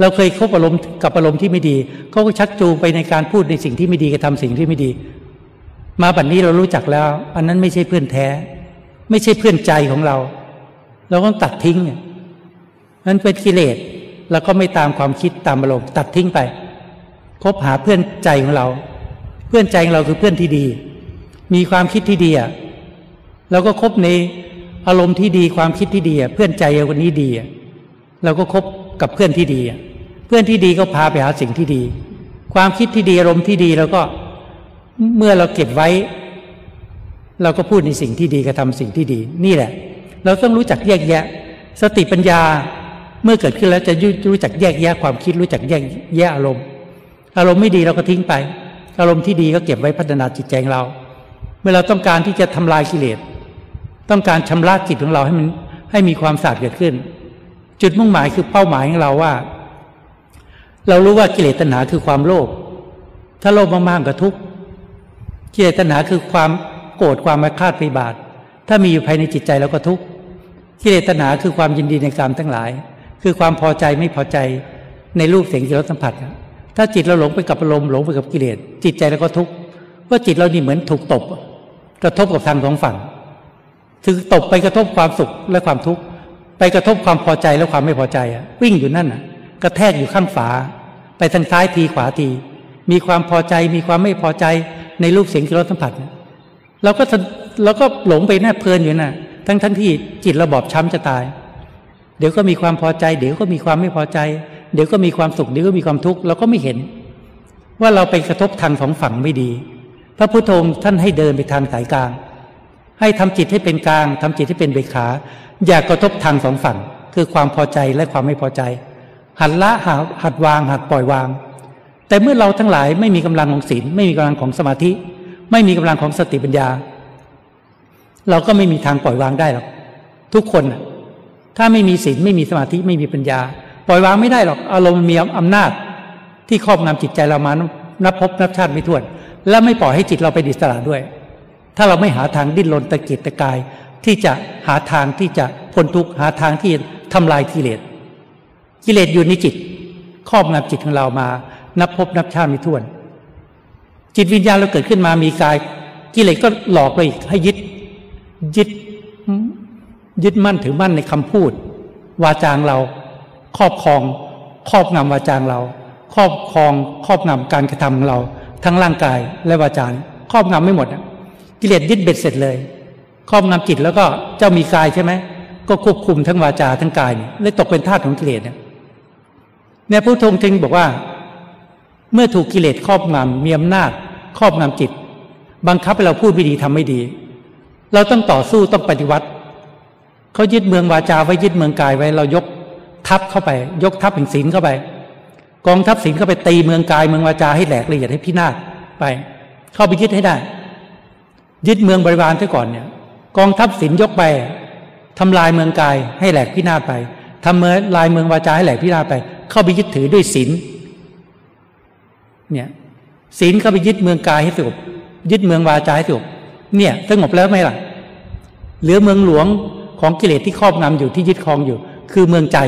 เราเคยคบอารมณ์กับอารมณ์ที่ไม่ดีเขาก็ชักจูงไปในการพูดในสิ่งที่ไม่ดีกระทำสิ่งที่ไม่ดี มาบัดนนี้เรารู้จักแล้ว อันนั้นไม่ใช่เพื่อนแท้ ไม่ใช่เพื่อนใจของเรา เราต้องตัดทิ้งนี่นเป็นกิเลส เราก็ไม่ตามความคิดตามอารมณ์ตัดทิ้งไป คบหาเพื่อนใจของเรา เพื่อนใจของเราคือเพื่อนที่ดี มีความคิดที่ดีอะเราก็คบในอารมณ์ที่ดีความคิดที่ดีอะเพื่อนใจคนนี้ดีอะเราก็คบกับเพื่อนที่ดีอะเพื่อนที่ดีก็พาไปหาสิ่งที่ดี ความคิดที่ดีอารมณ์ที่ดีเราก็เมื่อเราเก็บไว้ เราก็พูดในสิ่งที่ดีกระทำสิ่งที่ดี นี่แหละ เราต้องรู้จักแยกแยะ สติปัญญา เมื่อเกิดขึ้นแล้วจะรู้จักแยกแยะความคิด รู้จักแยกแยะอารมณ์ อารมณ์ไม่ดีเราก็ทิ้งไป อารมณ์ที่ดีก็เก็บไว้พัฒนาจิตใจของเรา เมื่อเราต้องการที่จะทำลายกิเลสต้องการชำระจิตของเราให้มันให้มีความสะอาดเกิดขึ้น จุดมุ่งหมายคือเป้าหมายของเราว่า เรารู้ว่ากิเลสตัณหาคือความโลภถ้าโลภมากๆก็ทุกข์กิเลสตัณหาคือความโกรธความมาคาดพิบาท ถ้ามีอยู่ภายในจิตใจเราก็ทุกข์กิเลสตัณหาคือความยินดีในกรรมทั้งหลาย คือความพอใจไม่พอใจในรูปเสียงกลิ่นรสสัมผัส ถ้าจิตเราหลงไปกับอารมณ์หลงไปกับกิเลสจิตใจเราก็ทุกข์ว่าจิตเรานี่เหมือนถูกตบ กระทบกับทางสองฝั่งถือตบไปกระทบความสุขและความทุกข์ไปกระทบความพอใจและความไม่พอใจอะวิ่งอยู่นั่นอะกระแทกอยู่ข้างฝา ไปทางซ้ายทีขวาที มีความพอใจมีความไม่พอใจในรูปเสียงกิรสสัมผัสเราก็เราก็หลงไปแน่เพลินอยู่น่ะ ทั้งทั้งที่จิตเราบอบช้ำจะตาย เดี๋ยวก็มีความพอใจ เดี๋ยวก็มีความไม่พอใจ เดี๋ยวก็มีความสุข เดี๋ยวก็มีความทุกข์เราก็ไม่เห็น ว่าเราไปกระทบทางสองฝั่งไม่ดี พระพุทโธท่านให้เดินไปทางสายกลาง ให้ทำจิตให้เป็นกลางทำจิตให้เป็นเบขา อย่ากกระทบทางสองฝั่ง คือความพอใจและความไม่พอใจ หัดละหัดวางหัดปล่อยวาง แต่เมื่อเราทั้งหลายไม่มีกำลังของศีลไม่มีกำลังของสมาธิ ไม่มีกำลังของสติปัญญา เราก็ไม่มีทางปล่อยวางได้หรอกทุกคน ถ้าไม่มีศีลไม่มีสมาธิไม่มีปัญญา ปล่อยวางไม่ได้หรอกอารมณ์มีอำนาจ ที่ครอบงำจิตใจเรามานับพบนับชาติไม่ถ้วน และไม่ปล่อยให้จิตเราไปดิสระด้วย ถ้าเราไม่หาทางดิ้นรนตะเกียกตะกาย ที่จะหาทางที่จะพ้นทุกข์หาทางที่ทำลายกิเลสกิเลสอยู่ในจิต ครอบงำจิตของเรามา นับพบนับชาติไม่ถ้วน จิตวิญญาณเราเกิดขึ้นมามีกาย กิเลสก็หลอกเราอีกให้ยึดยึด ยึดมั่นถือมั่นในคำพูด วาจางเรา ครอบครอง ครอบงำวาจางเรา ครอบครอง ครอบงำการกระทำของเรา ทั้งร่างกายและวาจาครอบงำไม่หมดกิเลสยึดเบ็ดเสร็จเลย ครอบงำจิตแล้วก็เจ้ามีกายใช่ไหมก็ควบคุมทั้งวาจาทั้งกายเนี่ยเลยตกเป็นทาสของกิเลสเนี่ยเนี่พระทงจึงบอกว่า เมื่อถูกกิเลสครอบงำมีอำนาจ ครอบงำจิต บังคับให้เราพูดไม่ดีทำไม่ดี เราต้องต่อสู้ต้องปฏิวัติ เขายึดเมืองวาจาไว้ยึดเมืองกายไว้เรายกทับเข้าไป ยกทัพแห่งศีลเข้าไป กองทัพศีลเข้าไปตีเมืองกายเมืองวาจาให้แหลกละเอียดให้พินาศไป เข้าไปยึดให้ได้ ยึดเมืองบริวารซะก่อนเนี่ย กองทัพศีลยกไปทำลายเมืองกายให้แหลกพินาศไปทำเมือลายเมืองวาจาให้แหลกพินาศไป เข้าไปยึดถือด้วยศีลเนี่ยศีลเข้าไปยึดเมืองกายให้สงบยึดเมืองวาจาให้สงบเนี่ยสงบแล้วไหมล่ะ เหลือเมืองหลวง ของกิเลสที่ครอบงำอยู่ที่ยึดครองอยู่ คือเมืองใจ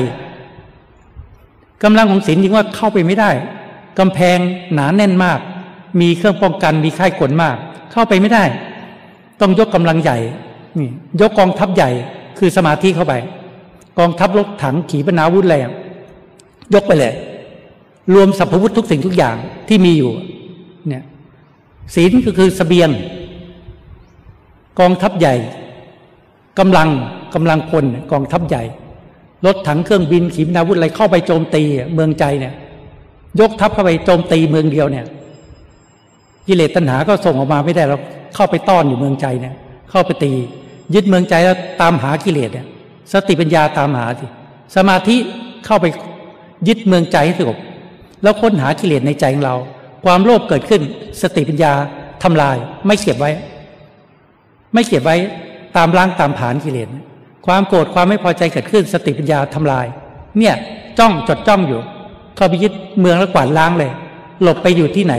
กำลังของศีลจึงว่าเข้าไปไม่ได้กำแพงหนาแน่นมาก มีเครื่องป้องกันมีค่ายกลมาก เข้าไปไม่ได้ ต้องยกกำลังใหญ่นี่ยกกองทัพใหญ่คือสมาธิเข้าไป กองทัพรถถังขี่ปนาวุธแรงยกไปเลย รวมสรรพวุธทุกสิ่งทุกอย่างที่มีอยู่เนี่ยศีลก็คือสเสบียง กองทัพใหญ่กำลัง กำลังคนกองทัพใหญ่รถถังเครื่องบินขีปนาวุธอะไรเข้าไปโจมตีเมืองใจเนี่ย ยกทัพเข้าไปโจมตีเมืองเดียวเนี่ยกิเลสตัณหาก็ส่งออกมาไม่ได้เราเข้าไปต้อนอยู่เมืองใจเนี่ย เข้าไปตี ยึดเมืองใจแล้วตามหากิเลสเนี่ย สติปัญญาตามหาสิสมาธิเข้าไปยึดเมืองใจให้สงบแล้วค้นหากิเลสในใจของเรา ความโลภเกิดขึ้น สติปัญญาทำลาย ไม่เก็บไว้ ไม่เก็บไว้ตามล้างตามผานกิเลส ความโกรธความไม่พอใจเกิดขึ้นสติปัญญาทำลาย เนี่ยจ้องจดจ้องอยู่เข้าไปยึดเมืองแล้วกวาดล้างเลย หลบไปอยู่ที่ไหน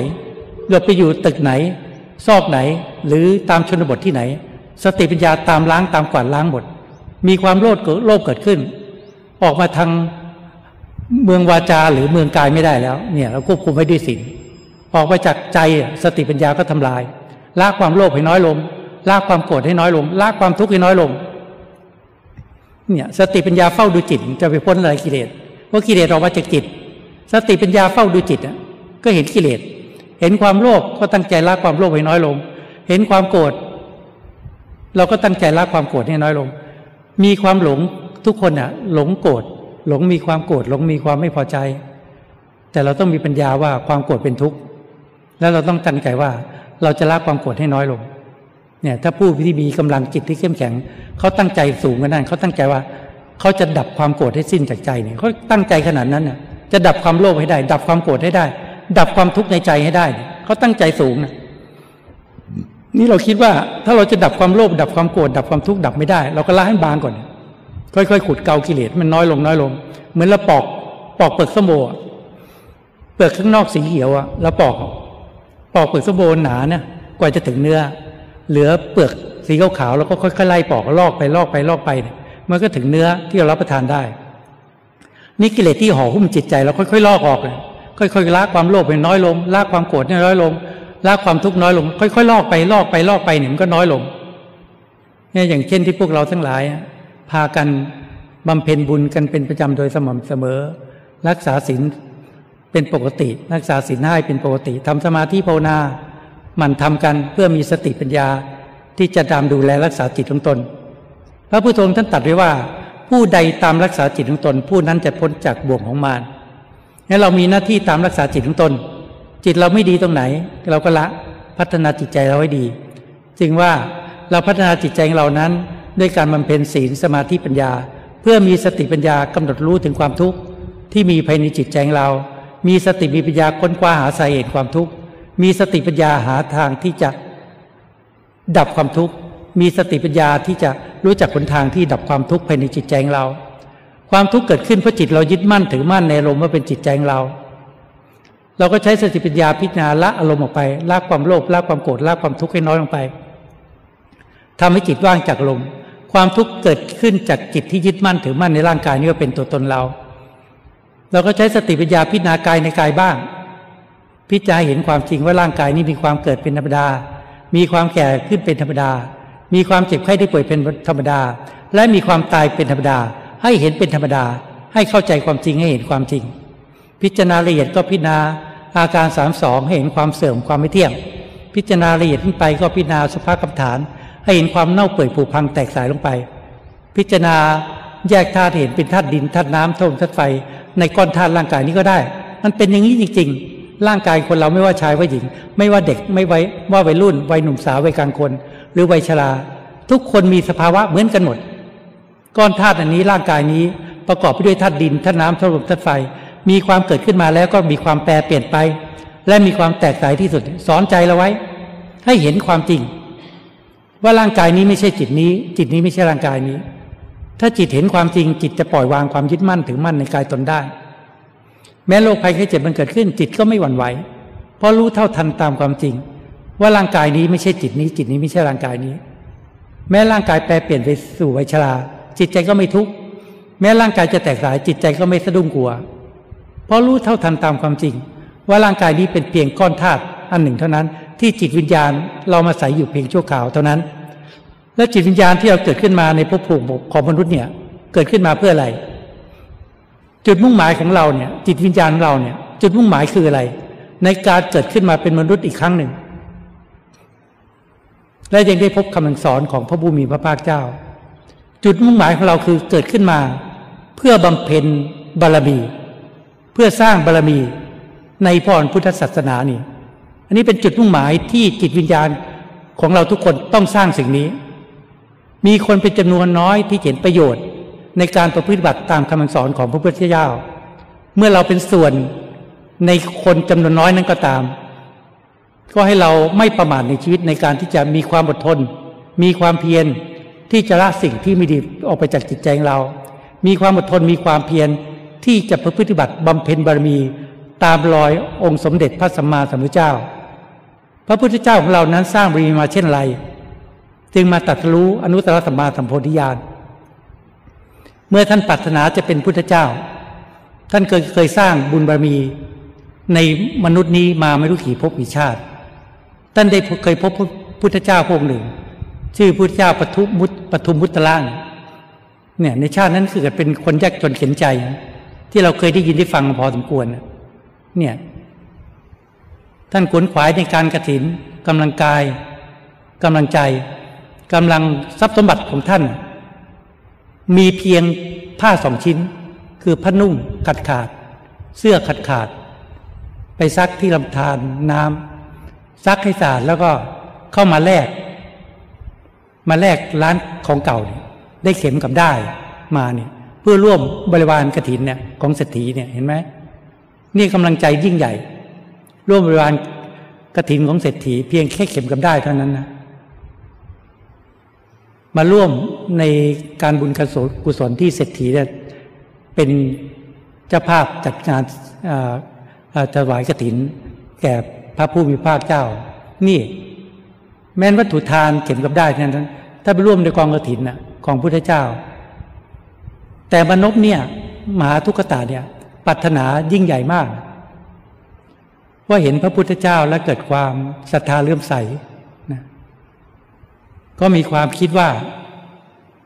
หลบไปอยู่ตึกไหน ซอกไหน หรือตามชนบทที่ไหน สติปัญญาตามล้างตามกวาดล้างหมด มีความโลภโลภเกิดขึ้น ออกมาทางเมืองวาจาหรือเมืองกายไม่ได้แล้ว เนี่ยเราควบคุมไว้ด้วยศีลออกไปจากใจสติปัญญาก็ทำลายละความโลภให้น้อยลงละความโกรธให้น้อยลงละความทุกข์ให้น้อยลง เนี่ยสติปัญญาเฝ้าดูจิตจะไปพ้นอะไรกิเลสว่ากิเลสออกมาจากจิต สติปัญญาเฝ้าดูจิตอะก็เห็นกิเลส เห็นความโลภก็ตั้งใจละความโลภให้น้อยลง เห็นความโกรธเราก็ตั้งใจละความโกรธให้น้อยลง มีความหลงทุกคนอะ หลงโกรธหลงมีความโกรธหลงมีความไม่พอใจ แต่เราต้องมีปัญญาว่าความโกรธเป็นทุกข์แล้วเราต้องตั้งใจว่าเราจะละความโกรธให้น้อยลง เนี่ยถ้าผู้ที่มีกำลังจิตที่เข้มแข็งเขาตั้งใจสูงกันนั่นเขาตั้งใจว่าเขาจะดับความโกรธให้สิ้นจากใจเนี่ยเขาตั้งใจขนาดนั้นน่ะจะดับความโลภให้ได้ ดับความโกรธให้ได้ ดับความทุกข์ในใจให้ได้เขาตั้งใจสูงนะนี่เราคิดว่าถ้าเราจะดับความโลภดับความโกรธดับความทุกข์ดับไม่ได้ เราก็ละให้บางก่อน ค่อยๆขุดเกากิเลสมันน้อยลงน้อยลง เหมือนเราปอกปอกเปลือกสมโบเปลือกข้างนอกสีเขียวอะเราปอก ปอกเปลือกสมโบหนาเนี่ยกว่าจะถึงเนื้อ เหลือเปลือกสีขาวๆแล้วก็ค่อยๆไล่ปอกลอกไปลอกไปลอกไปมันก็ถึงเนื้อที่เรารับประทานได้นี่กิเลสที่ห่อหุ้มจิตใจเราค่อยๆลอกออกเลยค่อยๆละความโลภไปน้อยลงละความโกรธน้อยลงละความทุกข์น้อยลง ค่อยๆลอกไปลอกไปลอกไปเนี่ยมันก็น้อยลงเนี่ยอย่างเช่นที่พวกเราทั้งหลาย พากันบำเพ็ญบุญกันเป็นประจำโดยสม่ำเสมอ รักษาศีลเป็นปกติ รักษาศีลให้เป็นปกติทำสมาธิภาวนา มันทำกันเพื่อมีสติปัญญาที่จะตามดูแลรักษาจิตของตน พระพุทธองค์ท่านตรัสไว้ว่า ผู้ใดตามรักษาจิตของตน ผู้นั้นจะพ้นจากบ่วงของมารงั้นเรามีหน้าที่ตามรักษาจิตของตน จิตเราไม่ดีตรงไหน เราก็ละพัฒนาจิตใจเราให้ดี จึงว่าเราพัฒนาจิตใจของเรานั้น ด้วยการบำเพ็ญศีลสมาธิปัญญา เพื่อมีสติปัญญากำหนดรู้ถึงความทุกข์ที่มีภายในจิตใจของเรา มีสติมีปัญญาค้นคว้าหาสาเหตุความทุกข์ มีสติปัญญาหาทางที่จะดับความทุกข์ มีสติปัญญาที่จะรู้จักหนทางที่ดับความทุกข์ภายในจิตใจของเรา ความทุกข์เกิดขึ้นเพราะจิตเรายึดมั่นถือมั่นในอารมณ์ว่าเป็นจิตใจของเรา เราก็ใช้สติปัญญาพิจารณาละอารมณ์ออกไปละความโลภละความโกรธละความทุกข์ให้น้อยลงไปทำให้จิตว่างจากลมความทุกข์เกิดขึ้นจากจิตที่ยึดมั่นถือมั่นในร่างกายนี้ว่าเป็นตัวตนเรา เราก็ใช้สติปัญญาพิจารณากายในกายบ้าง พิจารณาเห็นความจริงว่าร่างกายนี้มีความเกิดเป็นธรรมดา มีความแก่ขึ้นเป็นธรรมดา มีความเจ็บไข้ได้ป่วยเป็นธรรมดา และมีความตายเป็นธรรมดา ให้เห็นเป็นธรรมดา ให้เข้าใจความจริงให้เห็นความจริง พิจารณาละเอียดก็พิจารณาอาการสามสองให้เห็นความเสื่อมความไม่เที่ยง พิจารณาละเอียดขึ้นไปก็พิจารณาสภาพกรรมฐาน ให้เห็นความเน่าเปื่อยผุพังแตกสายลงไป พิจารณาแยกธาตุเห็นเป็นธาตุดินธาตุน้ำธาตุธาตุไฟในก้อนธาตุร่างกายนี้ก็ได้ มันเป็นอย่างนี้จริง ๆ ร่างกายคนเราไม่ว่าชายว่าหญิง ไม่ว่าเด็กไม่ไว้ว่าวัยรุ่นวัยหนุ่มสาววัยกลางคน หรือวัยชรา ทุกคนมีสภาวะเหมือนกันหมด ก้อนธาตุอันนี้ร่างกายนี้ประกอบไปด้วยธาตุดินธาตุน้ำธาตุลมธาตุไฟ มีความเกิดขึ้นมาแล้วก็มีความแปรเปลี่ยนไป และมีความแตกสายที่สุด สอนใจเราไว้ ให้เห็นความจริง ว่าร่างกายนี้ไม่ใช่จิตนี้ จิตนี้ไม่ใช่ร่างกายนี้ ถ้าจิตเห็นความจริงจิตจะปล่อยวางความยึดมั่นถือมั่นในกายตนได้ แม้โรคภัยไข้เจ็บมันเกิดขึ้น จิตก็ไม่หวั่นไหว เพราะรู้เท่าทันตามความจริง ว่าร่างกายนี้ไม่ใช่จิตนี้ จิตนี้ไม่ใช่ร่างกายนี้ แม้ร่างกายแปรเปลี่ยนไปสู่วัยชรา จิตใจก็ไม่ทุกข์แม้ร่างกายจะแตกสายจิตใจก็ไม่สะดุ้งกลัว เพราะรู้เท่าทันตามความจริง ว่าร่างกายนี้เป็นเพียงก้อนธาตุอันหนึ่งเท่านั้น ที่จิตวิญญาณเรามาใส่อยู่เพียงชั่วคราวเท่านั้น แล้วจิตวิญญาณที่เราเกิดขึ้นมาในภพภูมิของมนุษย์เนี่ยเกิดขึ้นมาเพื่ออะไร จุดมุ่งหมายของเราเนี่ย จิตวิญญาณเราเนี่ย จุดมุ่งหมายคืออะไร ในการเกิดขึ้นมาเป็นมนุษย์อีกครั้งหนึ่ง และยังได้พบคำสอนของพระบูมีพระภาคเจ้า จุดมุ่งหมายของเราคือเกิดขึ้นมา เพื่อบำเพ็ญบารมี เพื่อสร้างบารมีในพรพุทธศาสนานี่ อันนี้เป็นจุดมุ่งหมายที่จิตวิญญาณของเราทุกคนต้องสร้างสิ่งนี้ มีคนเป็นจำนวนน้อยที่เห็นประโยชน์ ในการประพฤติบัติตามคำสอนของพระพุทธเจ้า เมื่อเราเป็นส่วนในคนจำนวนน้อยนั้นก็ตาม ก็ให้เราไม่ประมาทในชีวิตในการที่จะมีความอดทน มีความเพียรที่จะละสิ่งที่ไม่ดีออกไปจากจิตใจของเรา มีความอดทนมีความเพียรที่จะประพฤติบัติบำเพ็ญบารมี ตามรอยองค์สมเด็จพระสัมมาสัมพุทธเจ้า พระพุทธเจ้าของเรานั้นสร้างบารมีมาเช่นไร จึงมาตัดรู้อนุตตรสัมมาสัมโพธิญาณ เมื่อท่านปรารถนาจะเป็นพุทธเจ้า ท่านเคยเคยสร้างบุญบารมีในมนุษย์นี้มาไม่รู้กี่ภพกี่ชาติ ท่านได้เคยพบพุทธเจ้าพระองค์หนึ่ง ชื่อพุทธเจ้าปทุมุตปทุมมุตตะล่างเนี่ยในชาตินั้นคือเป็นคนยากจนเข็นใจ ที่เราเคยได้ยินได้ฟังพอสมควรเนี่ยท่านขวนขวายในการกระถินกำลังกายกำลังใจกำลังทรัพย์สมบัติของท่าน มีเพียงผ้าสองชิ้น คือผ้านุ่งขาดขาด เสื้อขาดขาด ไปซักที่ลำธารน้ำซักให้สะอาดแล้วก็เข้ามาแลกมาแลกร้านของเก่าเนี่ยได้เข็มกับได้มาเนี่ยเพื่อร่วมบริวารกระถินเนี่ยของเศรษฐีเนี่ยเห็นไหมนี่กำลังใจยิ่งใหญ่ ร่วมบริวารกระถินของเศรษฐีเพียงแค่เข็มกับได้เท่านั้นนะ มาร่วมในการบุญกุศลที่เศรษฐีเนี่ยเป็นเจ้าภาพจัดงานถวายกระถิน แก่พระผู้มีพระเจ้า นี่ แม้นวัตถุทานเข็มกับได้เท่านั้น ถ้าไปร่วมในกองกระถินนะของพุทธเจ้า แต่มนุษย์เนี่ยมหาทุกขตาเนี่ยปรารถนายิ่งใหญ่มาก ว่าเห็นพระพุทธเจ้าและเกิดความศรัทธาเลื่อมใส ก็มีความคิดว่า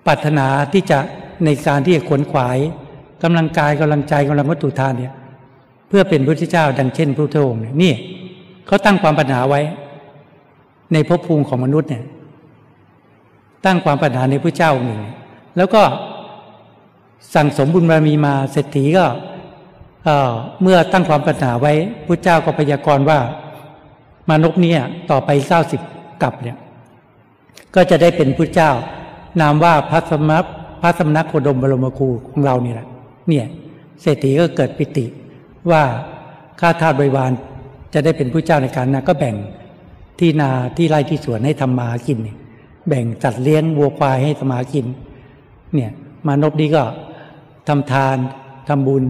ปรารถนาที่จะในการที่จะขวนขวายกำลังกายกำลังใจกำลังวัตถุทานเนี่ย เพื่อเป็นพระพุทธเจ้า ดังเช่นพระพุทธองค์เนี่ยนี่เขาตั้งความปรารถนาไว้ ในภพภูมิของมนุษย์เนี่ย ตั้งความปรารถนาในพระเจ้าหนึ่งแล้วก็สั่งสมบุญบารมีมาเศรษฐีก็เมื่อตั้งความปรารถนาไว้พระเจ้าก็พยากรณ์ว่ามานพเนี่ยต่อไปเก้าสิบกับเนี่ย ก็จะได้เป็นพระเจ้า นามว่าพระสมณพระสมณโคดมบรมครูของเรานี่แหละเนี่ยเศรษฐีก็เกิดปิติว่าข้าทาสบริวารจะได้เป็นผู้เจ้าในการนะก็แบ่งที่นาที่ไร่ที่สวนให้ทำมากิน แบ่งจัดเลี้ยงวัวควายให้ทำมากิน เนี่ย มานพนี้ก็ทำทานทำบุญ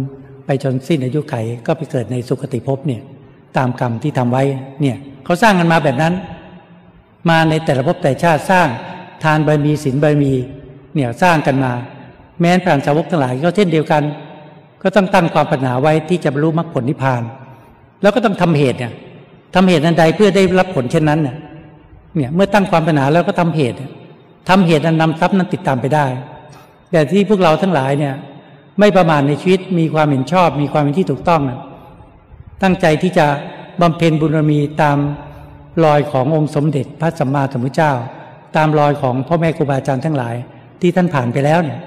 ไปจนสิ้นอายุไขก็ไปเกิดในสุคติภพเนี่ย ตามกรรมที่ทำไว้เนี่ยเขาสร้างกันมาแบบนั้น มาในแต่ละภพแต่ชาติสร้างทานบารมีศีลบารมีเนี่ยสร้างกันมา แม้นพระสาวกทั้งหลายก็เช่นเดียวกัน ก็ต้องตั้งความปรารถนาไว้ที่จะบรรลุมรรคผลนิพพาน แล้วก็ต้องทำเหตุเนี่ยทำเหตุนันใดเพื่อได้รับผลเช่นนั้นเนี่ยเนี่ยเมื่อตั้งความปรารถนาแล้วก็ทำเหตุทำเหตุนั้นนำทรัพย์นั้นติดตามไปได้ แต่ที่พวกเราทั้งหลายเนี่ยไม่ประมาทในชีวิตมีความเห็นชอบ มีความเห็นที่ถูกต้องนะตั้งใจที่จะบำเพ็ญบุญบรมีตาม รอยขององค์สมเด็จพระสัมมาสัมพุทธเจ้า ตามรอยของพ่อแม่ครูบาอาจารย์ทั้งหลาย ที่ท่านผ่านไปแล้วเนี่ย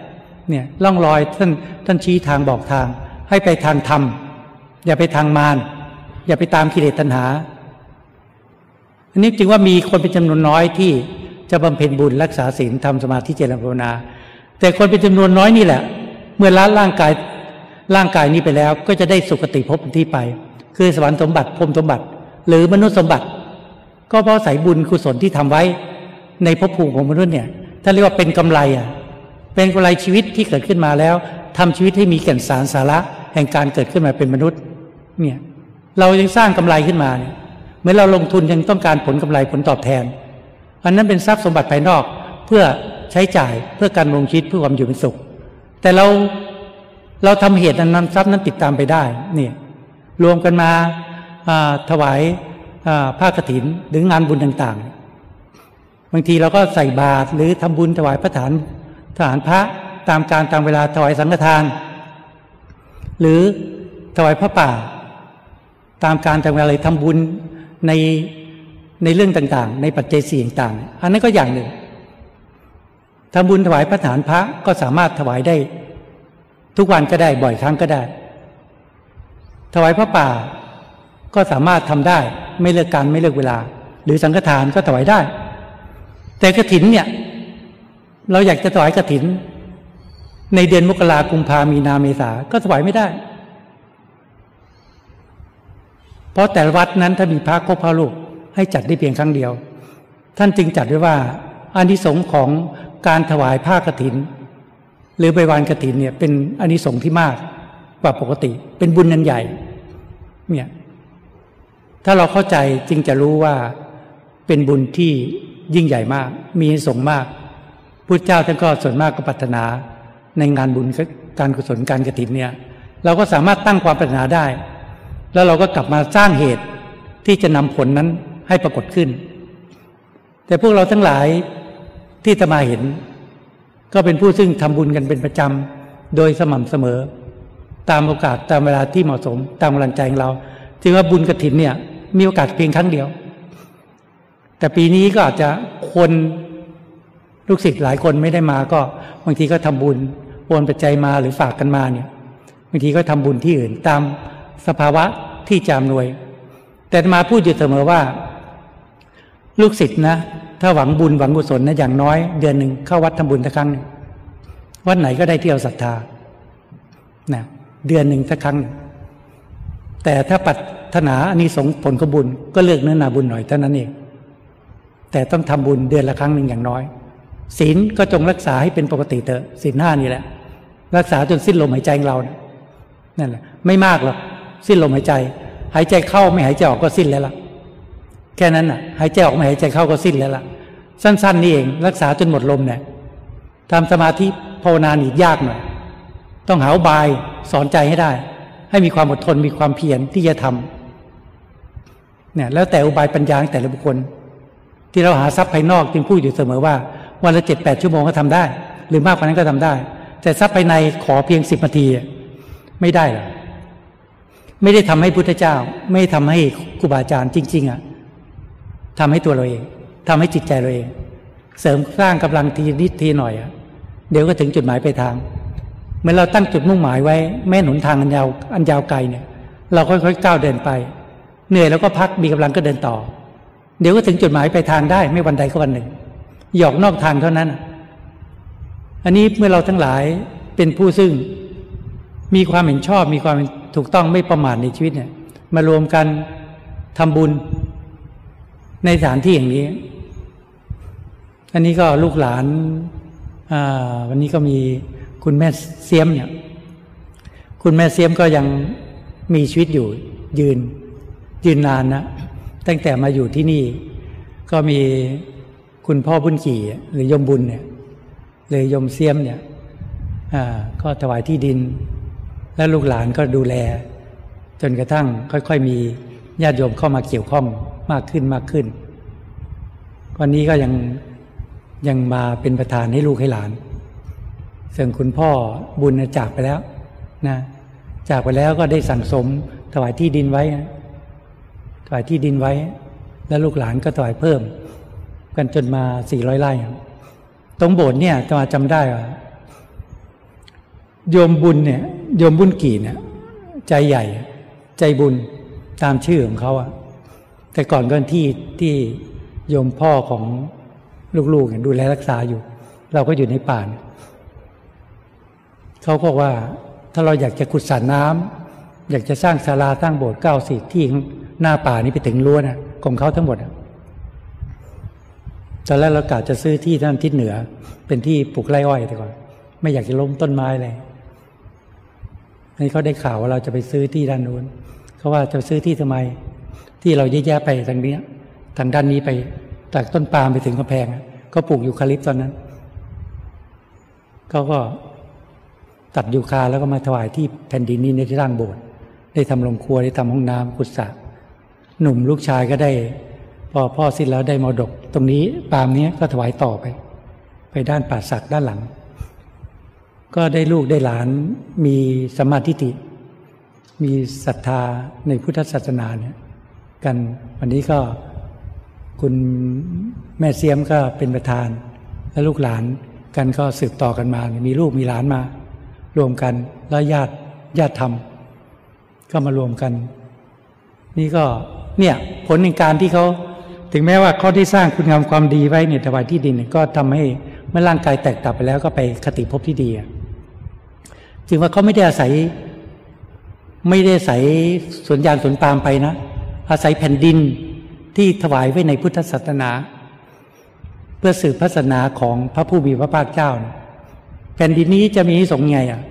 เนี่ยล่องรอยท่านท่านชี้ทางบอกทาง ให้ไปทางธรรม อย่าไปทางมารอย่าไปตามกิเลสตัณหา อันนี้จึงว่ามีคนเป็นจำนวนน้อยที่จะบำเพ็ญบุญรักษาศีลทำสมาธิเจริญภาวนา แต่คนเป็นจำนวนน้อยนี่แหละ เมื่อละร่างกายร่างกายนี้ไปแล้ว ก็จะได้สุคติภพที่ไป คือสวรรค์สมบัติพรมสมบัติ หรือมนุษย์สมบัติ ก็เพราะสายบุญกุศลที่ทำไว้ ในภพภูมิของมนุษย์เนี่ยถ้าเรียกว่าเป็นกำไรอะเป็นกำไรชีวิตที่เกิดขึ้นมาแล้วทำชีวิตให้มีแก่นสารสาระแห่งการเกิดขึ้นมาเป็นมนุษย์เนี่ยเรายังสร้างกำไรขึ้นมาเนี่ยเมื่อเราลงทุนยังต้องการผลกำไรผลตอบแทน อันนั้นเป็นทรัพย์สมบัติภายนอกเพื่อใช้จ่ายเพื่อการลงชีวิตเพื่อความอยู่เป็นสุข แต่เราเราทำเหตุนั้นทรัพย์นั้นติดตามไปได้เนี่ยรวมกันมาถวาย ผ้ากรถินหรืองานบุญต่างๆ บางทีเราก็ใส่บาตรหรือทำบุญถวายพระฐานทหารพระตามการตามเวลาถวายสังฆทาน หรือถวายพระป่า ตามการตามเวลาเลยทำบุญในในเรื่องต่างๆ ในปัจเจศีต่างๆ อันนั้นก็อย่างหนึ่งทำบุญถวายพระฐานพระก็สามารถถวายได้ ทุกวันก็ได้บ่อยครั้งก็ได้ ถวายพระป่า ก็สามารถทำได้ไม่เลือกการไม่เลือกเวลา หรือสังฆทานก็ถวายได้ แต่กระถินเนี่ย เราอยากจะถวายกระถิน ในเดือนมกรากุมภามีนาเมษาก็ถวายไม่ได้ เพราะแต่วัดนั้นถ้ามีพระครบพระลูกให้จัดได้เพียงครั้งเดียว ท่านจึงจัดไว้ว่าอานิสงส์ของการถวายผ้ากรถิน หรือใบวานกรถินเนี่ยเป็นอานิสงส์ที่มากกว่าปกติ เป็นบุญนันใหญ่เนี่ย ถ้าเราเข้าใจจึงจะรู้ว่าเป็นบุญที่ยิ่งใหญ่มาก มีสงมากพุทธเจ้าท่านก็ส่วนมากก็ปรารถนาในงานบุญการกุศลการกระถินเนี่ย เราก็สามารถตั้งความปรารถนาได้ แล้วเราก็กลับมาสร้างเหตุที่จะนำผลนั้นให้ปรากฏขึ้น แต่พวกเราทั้งหลายที่จะมาเห็น ก็เป็นผู้ซึ่งทำบุญกันเป็นประจำโดยสม่ำเสมอ ตามโอกาสตามเวลาที่เหมาะสมตามกำลังใจของเรา จึงว่าบุญกระถินเนี่ย มีโอกาสเพียงครั้งเดียว แต่ปีนี้ก็อาจจะคนลูกศิษย์หลายคนไม่ได้มาก็บางทีก็ทำบุญโอนปัจจัยมาหรือฝากกันมาเนี่ยบางทีก็ทำบุญที่อื่นตามสภาวะที่จำนวย แต่มาพูดอยู่เสมอว่า ลูกศิษย์นะ ถ้าหวังบุญหวังกุศลนะอย่างน้อย เดือนหนึ่งเข้าวัดทำบุญสักครั้งวัดไหนก็ได้เที่ยวศรัทธานะเดือนหนึ่งสักครั้ง แต่ถ้าปัดถนาอันนี้สงผลขบุญก็เลือกเนื้อนาบุญหน่อยเท่านั้นเอง แต่ต้องทำบุญเดือนละครั้งหนึ่งอย่างน้อยศีลก็จงรักษาให้เป็นปกติเถอะศีลห้านี่แหละ รักษาจนสิ้นลมหายใจของเรานั่นแหละไม่มากหรอกสิ้นลมหายใจ หายใจเข้าไม่หายใจออกก็สิ้นแล้วล่ะ แค่นั้นน่ะ หายใจออกไม่หายใจเข้าก็สิ้นแล้วล่ะ สั้น ๆ นี่เอง รักษาจนหมดลมเนี่ยทำสมาธิภาวนาอีกยากหน่อยต้องหาบายสอนใจให้ได้ ให้มีความอดทนมีความเพียรที่จะทำเนี่ยแล้วแต่อุบายปัญญาแต่ละบุคคล ที่เราหาทรัพย์ภายนอกจึงพูดอยู่เสมอว่า วันละเจ็ดแปดชั่วโมงก็ทำได้ หรือมากกว่านั้นก็ทำได้ แต่ทรัพย์ภายในขอเพียงสิบนาทีไม่ได้หรอกไม่ได้ทำให้พุทธเจ้า ไม่ทำให้ครูบาอาจารย์จริง ๆอะทำให้ตัวเราเองทำให้จิตใจเราเอง เสริมสร้างกำลังทีนิดทีหน่อยอะเดี๋ยวก็ถึงจุดหมายปลายทาง เมื่อเราตั้งจุดมุ่งหมายไว้ แม่หนุนทางอันยาวอันยาวไกลเนี่ย เราค่อยๆก้าวเดินไป เหนื่อยแล้วก็พักมีกำลังก็เดินต่อ เดี๋ยวก็ถึงจุดหมายไปทางได้ไม่วันใดก็วันหนึ่ง หยอกนอกทางเท่านั้น อันนี้เมื่อเราทั้งหลายเป็นผู้ซึ่งมีความเห็นชอบมีความถูกต้องไม่ประมาทในชีวิตเนี่ย มารวมกันทำบุญในสถานที่อย่างนี้ อันนี้ก็ลูกหลานวันนี้ก็มี คุณแม่เสียมเนี่ย คุณแม่เสียมก็ยังมีชีวิตอยู่ยืนยืนนานนะตั้งแต่มาอยู่ที่นี่ ก็มีคุณพ่อบุญขี่หรือยมบุญเนี่ยเลยยมเสียมเนี่ยก็ถวายที่ดิน และลูกหลานก็ดูแล จนกระทั่งค่อย ๆ มีญาติโยมเข้ามาเกี่ยวข้องมากขึ้นมากขึ้น วันนี้ก็ยังยังมาเป็นประธานให้ลูกให้หลาน ส่วนคุณพ่อบุญจากไปแล้วนะจากไปแล้วก็ได้สั่งสมถวายที่ดินไว้ถวายที่ดินไว้ แล้วลูกหลานก็ถวายเพิ่ม กันจนมาสี่ร้อยไร่ตรงโบสถ์เนี่ยจะมาจำได้ว่าโยมบุญเนี่ยโยมบุญกี่เนี่ยใจใหญ่ ใจบุญตามชื่อของเขาอะแต่ก่อนก็ที่ที่โยมพ่อของลูกๆดูแลรักษาอยู่ เราก็อยู่ในป่าน เขาบอกว่าถ้าเราอยากจะขุดสระน้ำอยากจะสร้างศาลาสร้างโบสถ์เก้าสิบที่หน้าป่านี้ไปถึงรั้วนะของเขาทั้งหมดตอนแรกเรากะจะซื้อที่ทานทิศเหนือ เป็นที่ปลูกไร่อ้อยแต่ก่อน ไม่อยากจะล้มต้นไม้เลยนี่เขาได้ข่าวว่าเราจะไปซื้อที่ด้านนู้นเขาว่าจะซื้อที่ทำไม ที่เราแยะไปทางนี้ทางด้านนี้ไปจากต้นปาล์มไปถึงกำแพงก็ปลูกยูคาลิปตอนนั้นเขาก็ ตัดยูคาแล้วก็มาถวายที่แผ่นดินนี้ในที่ร่างโบสถ์ได้ทำโรงครัวได้ทำห้องน้ำกุศลหนุ่มลูกชายก็ได้ พอพ่อสิ้นแล้วได้มรดก ตรงนี้ปามนี้ก็ถวายต่อไป ไปด้านป่าศักด้านหลัง ก็ได้ลูกได้หลานมีสมาธิิมีศรัทธาในพุทธศาสนาเนี่ยกันวันนี้ก็คุณแม่เสียมก็เป็นประธาน และลูกหลานกันก็สืบต่อกันมา มีลูกมีหลานมา รวมกันแล้วญาติญาติธรรม ก็มารวมกัน นี่ก็เนี่ยผลในการที่เขาถึงแม้ว่าเขาได้สร้างคุณงามความดีไว้เนี่ยถวายที่ดินก็ทำให้เมื่อร่างกายแตกตับไปแล้วก็ไปคติภพที่ดีจึงว่าเขาไม่ได้อาศัย ไม่ได้อาศัยสวนยางสวนปาล์มไปนะ อาศัยแผ่นดินที่ถวายไว้ในพุทธศาสนา เพื่อสืบพระศาสนาของพระผู้มีพระภาคเจ้า แผ่นดินนี้จะมีสงไงอะ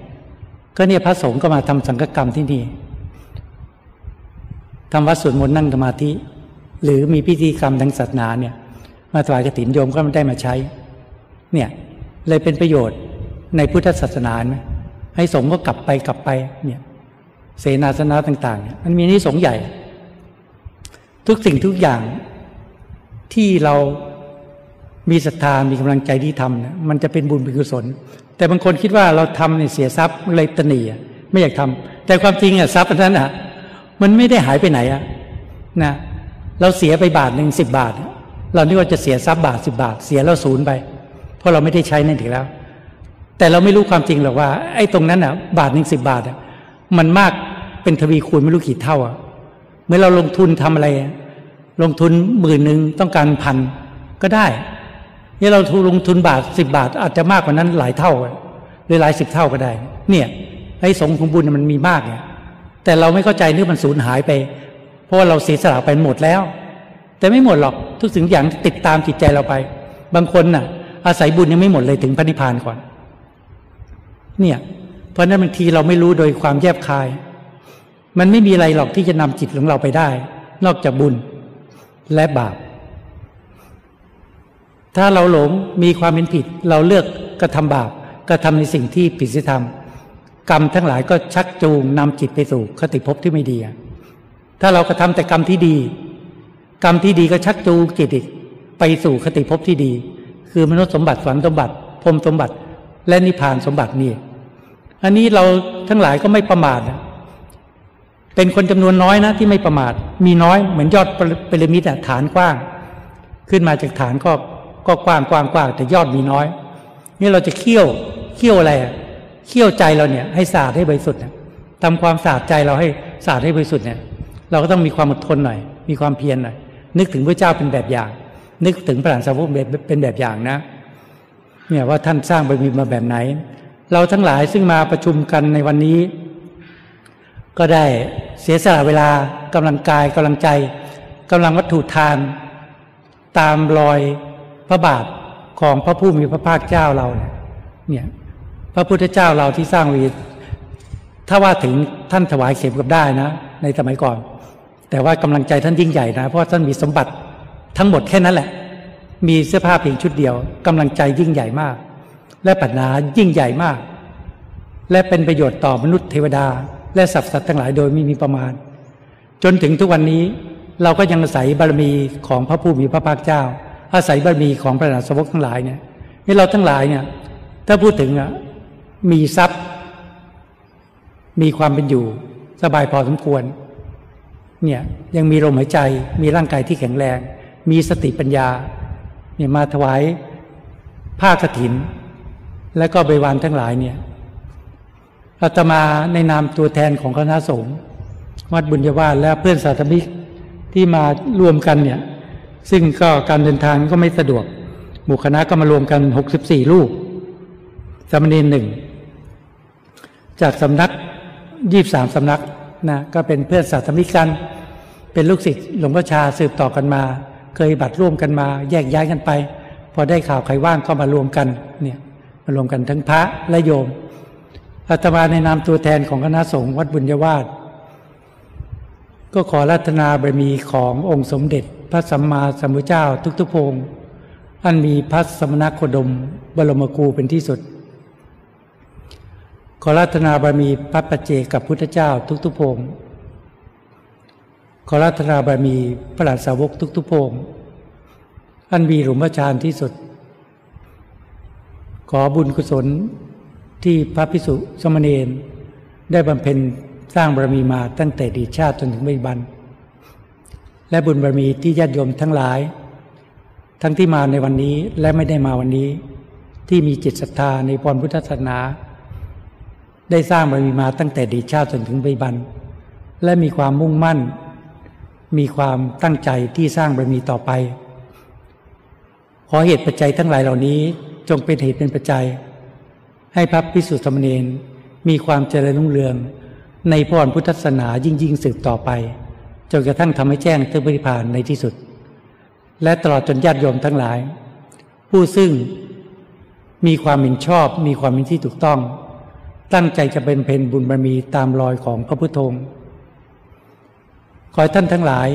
ก็เนี่ยพระสงฆ์ก็มาทำสังฆกรรมที่นี่ทำวัดสวดมนต์นั่งสมาธิ หรือมีพิธีกรรมทางศาสนาเนี่ย มาถวายกฐินโยมก็ไม่ได้มาใช้ เนี่ยเลยเป็นประโยชน์ในพุทธศาสนาไหมให้สงฆ์ก็กลับไปกลับไปเนี่ยเสนาสนะต่างๆเนี่ยมันมีนิสงใหญ่ ทุกสิ่งทุกอย่างที่เรามีศรัทธามีกำลังใจที่ทำเนี่ยมันจะเป็นบุญเป็นกุศล แต่บางคนคิดว่าเราทำเนี่ยเสียทรัพย์เลยตนีไม่อยากทำแต่ความจริงอะทรัพย์นั้นอะ มันไม่ได้หายไปไหนอะนะเราเสียไปบาทหนึ่งสิบบาท เรานี่ว่าจะเสียทรัพย์บาทสิบบาท เสียแล้วศูนย์ไป เพราะเราไม่ได้ใช้นั่นถึงแล้ว แต่เราไม่รู้ความจริงหรอกว่าไอ้ตรงนั้นอะ บาทหนึ่งสิบบาทอะมันมากเป็นทวีคูณไม่รู้กี่เท่าอะเมื่อเราลงทุนทำอะไร ลงทุนหมื่นหนึ่งต้องการพันก็ได้ นี่เราทุนลงทุนบาทสิบบาท อาจจะมากกว่านั้นหลายเท่าหรือหลายสิบเท่าก็ได้ เนี่ยไอ้สงของบุญมันมีมากเนี่ยแต่เราไม่เข้าใจนึกมันสูญหายไป เพราะว่าเราเสียสละไปหมดแล้ว แต่ไม่หมดหรอกทุกสิ่งอย่างติดตามจิตใจเราไป บางคนน่ะ อาศัยบุญยังไม่หมดเลยถึงพระนิพพานก่อน เนี่ย เพราะนั้นบางทีเราไม่รู้โดยความแยบคาย มันไม่มีอะไรหรอกที่จะนำจิตของเราไปได้ นอกจากบุญและบาป ถ้าเราหลงมีความเป็นผิด เราเลือกกระทำบาปกระทำในสิ่งที่ผิดศีลธรรม กรรมทั้งหลายก็ชักจูงนำจิตไปสู่คติภพที่ไม่ดี ถ้าเรากระทาแต่กรรมที่ดี กรรมที่ดีก็ชักจูงจิตอีกไปสู่คติภพที่ดี คือมนุษย์สมบัติสวรรค์สมบัติพรมสมบัติ และนิพพานสมบัตินี่อันนี้เราทั้งหลายก็ไม่ประมาทนะเป็นคนจำนวนน้อยนะที่ไม่ประมาท มีน้อยเหมือนยอดเปรมิดฐานกว้าง ขึ้นมาจากฐานก็ ก็กว้างกว้างกว้างแต่ยอดมีน้อย นี่เราจะเคี่ยวเคี่ยวอะไรเขี่ยวใจเราเนี่ย ให้สะอาดให้บริสุทธิ์ทำความสะอาดใจเราให้สะอาดให้บริสุทธิ์เนี่ยเราก็ต้องมีความอดทนหน่อย มีความเพียรหน่อย นึกถึงพระเจ้าเป็นแบบอย่าง นึกถึงพระหลานสาวกเป็นแบบอย่างนะ เนี่ยว่าท่านสร้างบารมีมาแบบไหน เราทั้งหลายซึ่งมาประชุมกันในวันนี้ ก็ได้เสียสละเวลากำลังกายกำลังใจกำลังวัตถุทาน ตามรอย พระบาทของพระผู้มีพระภาคเจ้าเราเนี่ย พระพุทธเจ้าเราที่สร้างวีถ้าว่าถึงท่านถวายเข็มกับได้นะ ในสมัยก่อน แต่ว่ากำลังใจท่านยิ่งใหญ่นะเพราะท่านมีสมบัติทั้งหมดแค่นั้นแหละ มีเสื้อผ้าเพียงชุดเดียวกำลังใจยิ่งใหญ่มาก และปัญญายิ่งใหญ่มาก และเป็นประโยชน์ต่อมนุษย์เทวดา และสัตว์สัตว์ทั้งหลายโดยไม่มีประมาณ จนถึงทุกวันนี้เราก็ยังอาศัยบารมีของพระผู้มีพระภาคเจ้า อาศัยบารมีของพระนาสวกทั้งหลายเนี่ยนี่เราทั้งหลายเนี่ย ถ้าพูดถึงอะมีทรัพย์ มีความเป็นอยู่ สบายพอสมควร เนี่ยยังมีลมหายใจ มีร่างกายที่แข็งแรง มีสติปัญญา เนี่ยมาถวายผ้ากฐิน และก็บริวารทั้งหลายเนี่ยอาตมาในนามตัวแทนของคณะสงฆ์วัดบุญญาวาสและเพื่อนสาธมิกที่มารวมกันเนี่ย ซึ่งก็การเดินทางก็ไม่สะดวก หมู่คณะก็มารวมกันหกสิบสี่ลูกสามเณรหนึ่ง จากสำนักยี่สามสำนักนะก็เป็นเพื่อนสาธมิกกันเป็นลูกศิษย์หลวงพ่อชาสืบต่อกันมา เคยบัตรร่วมกันมาแยกย้ายกันไป พอได้ข่าวใครว่างก็มารวมกันเนี่ยมารวมกันทั้งพระและโยมอาตมาในนามตัวแทนของคณะสงฆ์วัดบุญยวาสก็ขอรัตนาบารมีขององค์สมเด็จ พระสัมมาสัมพุทธเจ้าทุกๆพงอันมีพระสมณโคดม บรมครูเป็นที่สุด ขอรัตนาบารมีพระปัจเจกับพุทธเจ้าทุกทุกพงขอรัตนาบารมีพระหลานสาวกทุกทุกพงอันมีหลุมพระชานที่สุด ขอบุญกุศลที่พระพิสุสมณีนได้บำเพ็ญสร้างบารมีมาตั้งแต่ดีชาติจนถึงไม่บัน และบุญบารมีที่ญาติโยมทั้งหลาย ทั้งที่มาในวันนี้และไม่ได้มาวันนี้ ที่มีจิตศรัทธาในพรพุทธศาสนา ได้สร้างบารมีมาตั้งแต่ดีชาติจนถึงไม่บัน และมีความมุ่งมั่น มีความตั้งใจที่สร้างบารมีต่อไป ขอเหตุปัจจัยทั้งหลายเหล่านี้จงเป็นเหตุเป็นปัจจัย ให้พระพิสุทธิสมณีนมีความเจริญรุ่งเรือง ในพรพุทธศาสนายิ่งยิ่งสืบต่อไป จนกระทั่งทำให้แจ้งถึงปริพานในที่สุด และตลอดจนญาติโยมทั้งหลาย ผู้ซึ่งมีความเห็นชอบมีความเห็นที่ถูกต้อง ตั้งใจจะเป็นเพนบุญบารมีตามรอยของพระพุทธองค์ขอให้ท่านทั้งหลาย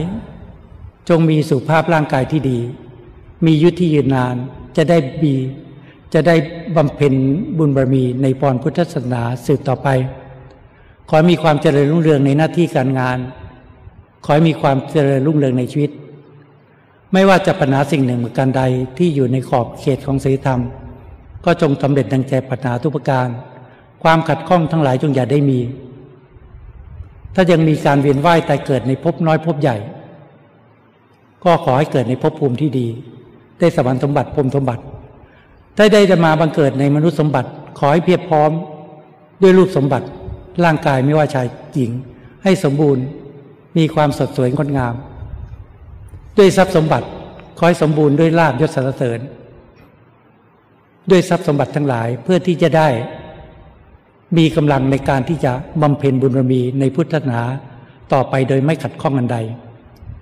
จงมีสุขภาพร่างกายที่ดี มียุทธที่ยืนนานจะได้บีจะได้บำเพ็ญบุญบารมีในพรพุทธศาสนาสืบต่อไป ขอมีความเจริญรุ่งเรืองในหน้าที่การงาน ขอให้มีความเจริญรุ่งเรืองในชีวิต ไม่ว่าจะปัญหาสิ่งหนึ่งประการใดที่อยู่ในขอบเขตของศีลธรรม ก็จงสำเร็จดังใจปัญหาทุกประการ ความขัดข้องทั้งหลายจงอย่าได้มี ถ้ายังมีการเวียนว่ายตายเกิดในภพน้อยภพใหญ่ ก็ขอให้เกิดในภพภูมิที่ดี ได้สวรรค์สมบัติพรหมสมบัติ ถ้าได้จะมาบังเกิดในมนุษย์สมบัติ ขอให้เพียบพร้อม ด้วยรูปสมบัติร่างกายไม่ว่าชายหญิงให้สมบูรณ์ มีความสดสวยงดงาม ด้วยทรัพย์สมบัติขอให้สมบูรณ์ด้วยลาบยศสรรเสริญ ด้วยทรัพย์สมบัติทั้งหลายเพื่อที่จะได้ มีกำลังในการที่จะบำเพ็ญบุญบารมีในพุทธศาสนาต่อไปโดยไม่ขัดข้องอันใด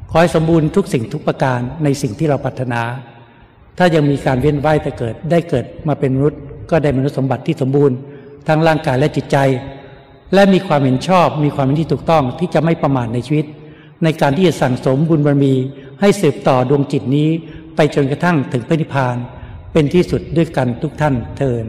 ขอให้สมบูรณ์ทุกสิ่งทุกประการในสิ่งที่เราปรารถนา ถ้ายังมีการเวียนว่ายแต่เกิดได้เกิดมาเป็นมนุษย์ ก็ได้มนุษย์สมบัติที่สมบูรณ์ทั้งร่างกายและจิตใจ และมีความเห็นชอบมีความเห็นที่ถูกต้องที่จะไม่ประมาทในชีวิต ในการที่จะสั่งสมบุญบารมี ให้สืบต่อดวงจิตนี้ ไปจนกระทั่งถึงพระนิพพาน เป็นที่สุดด้วยกันทุกท่านเทิน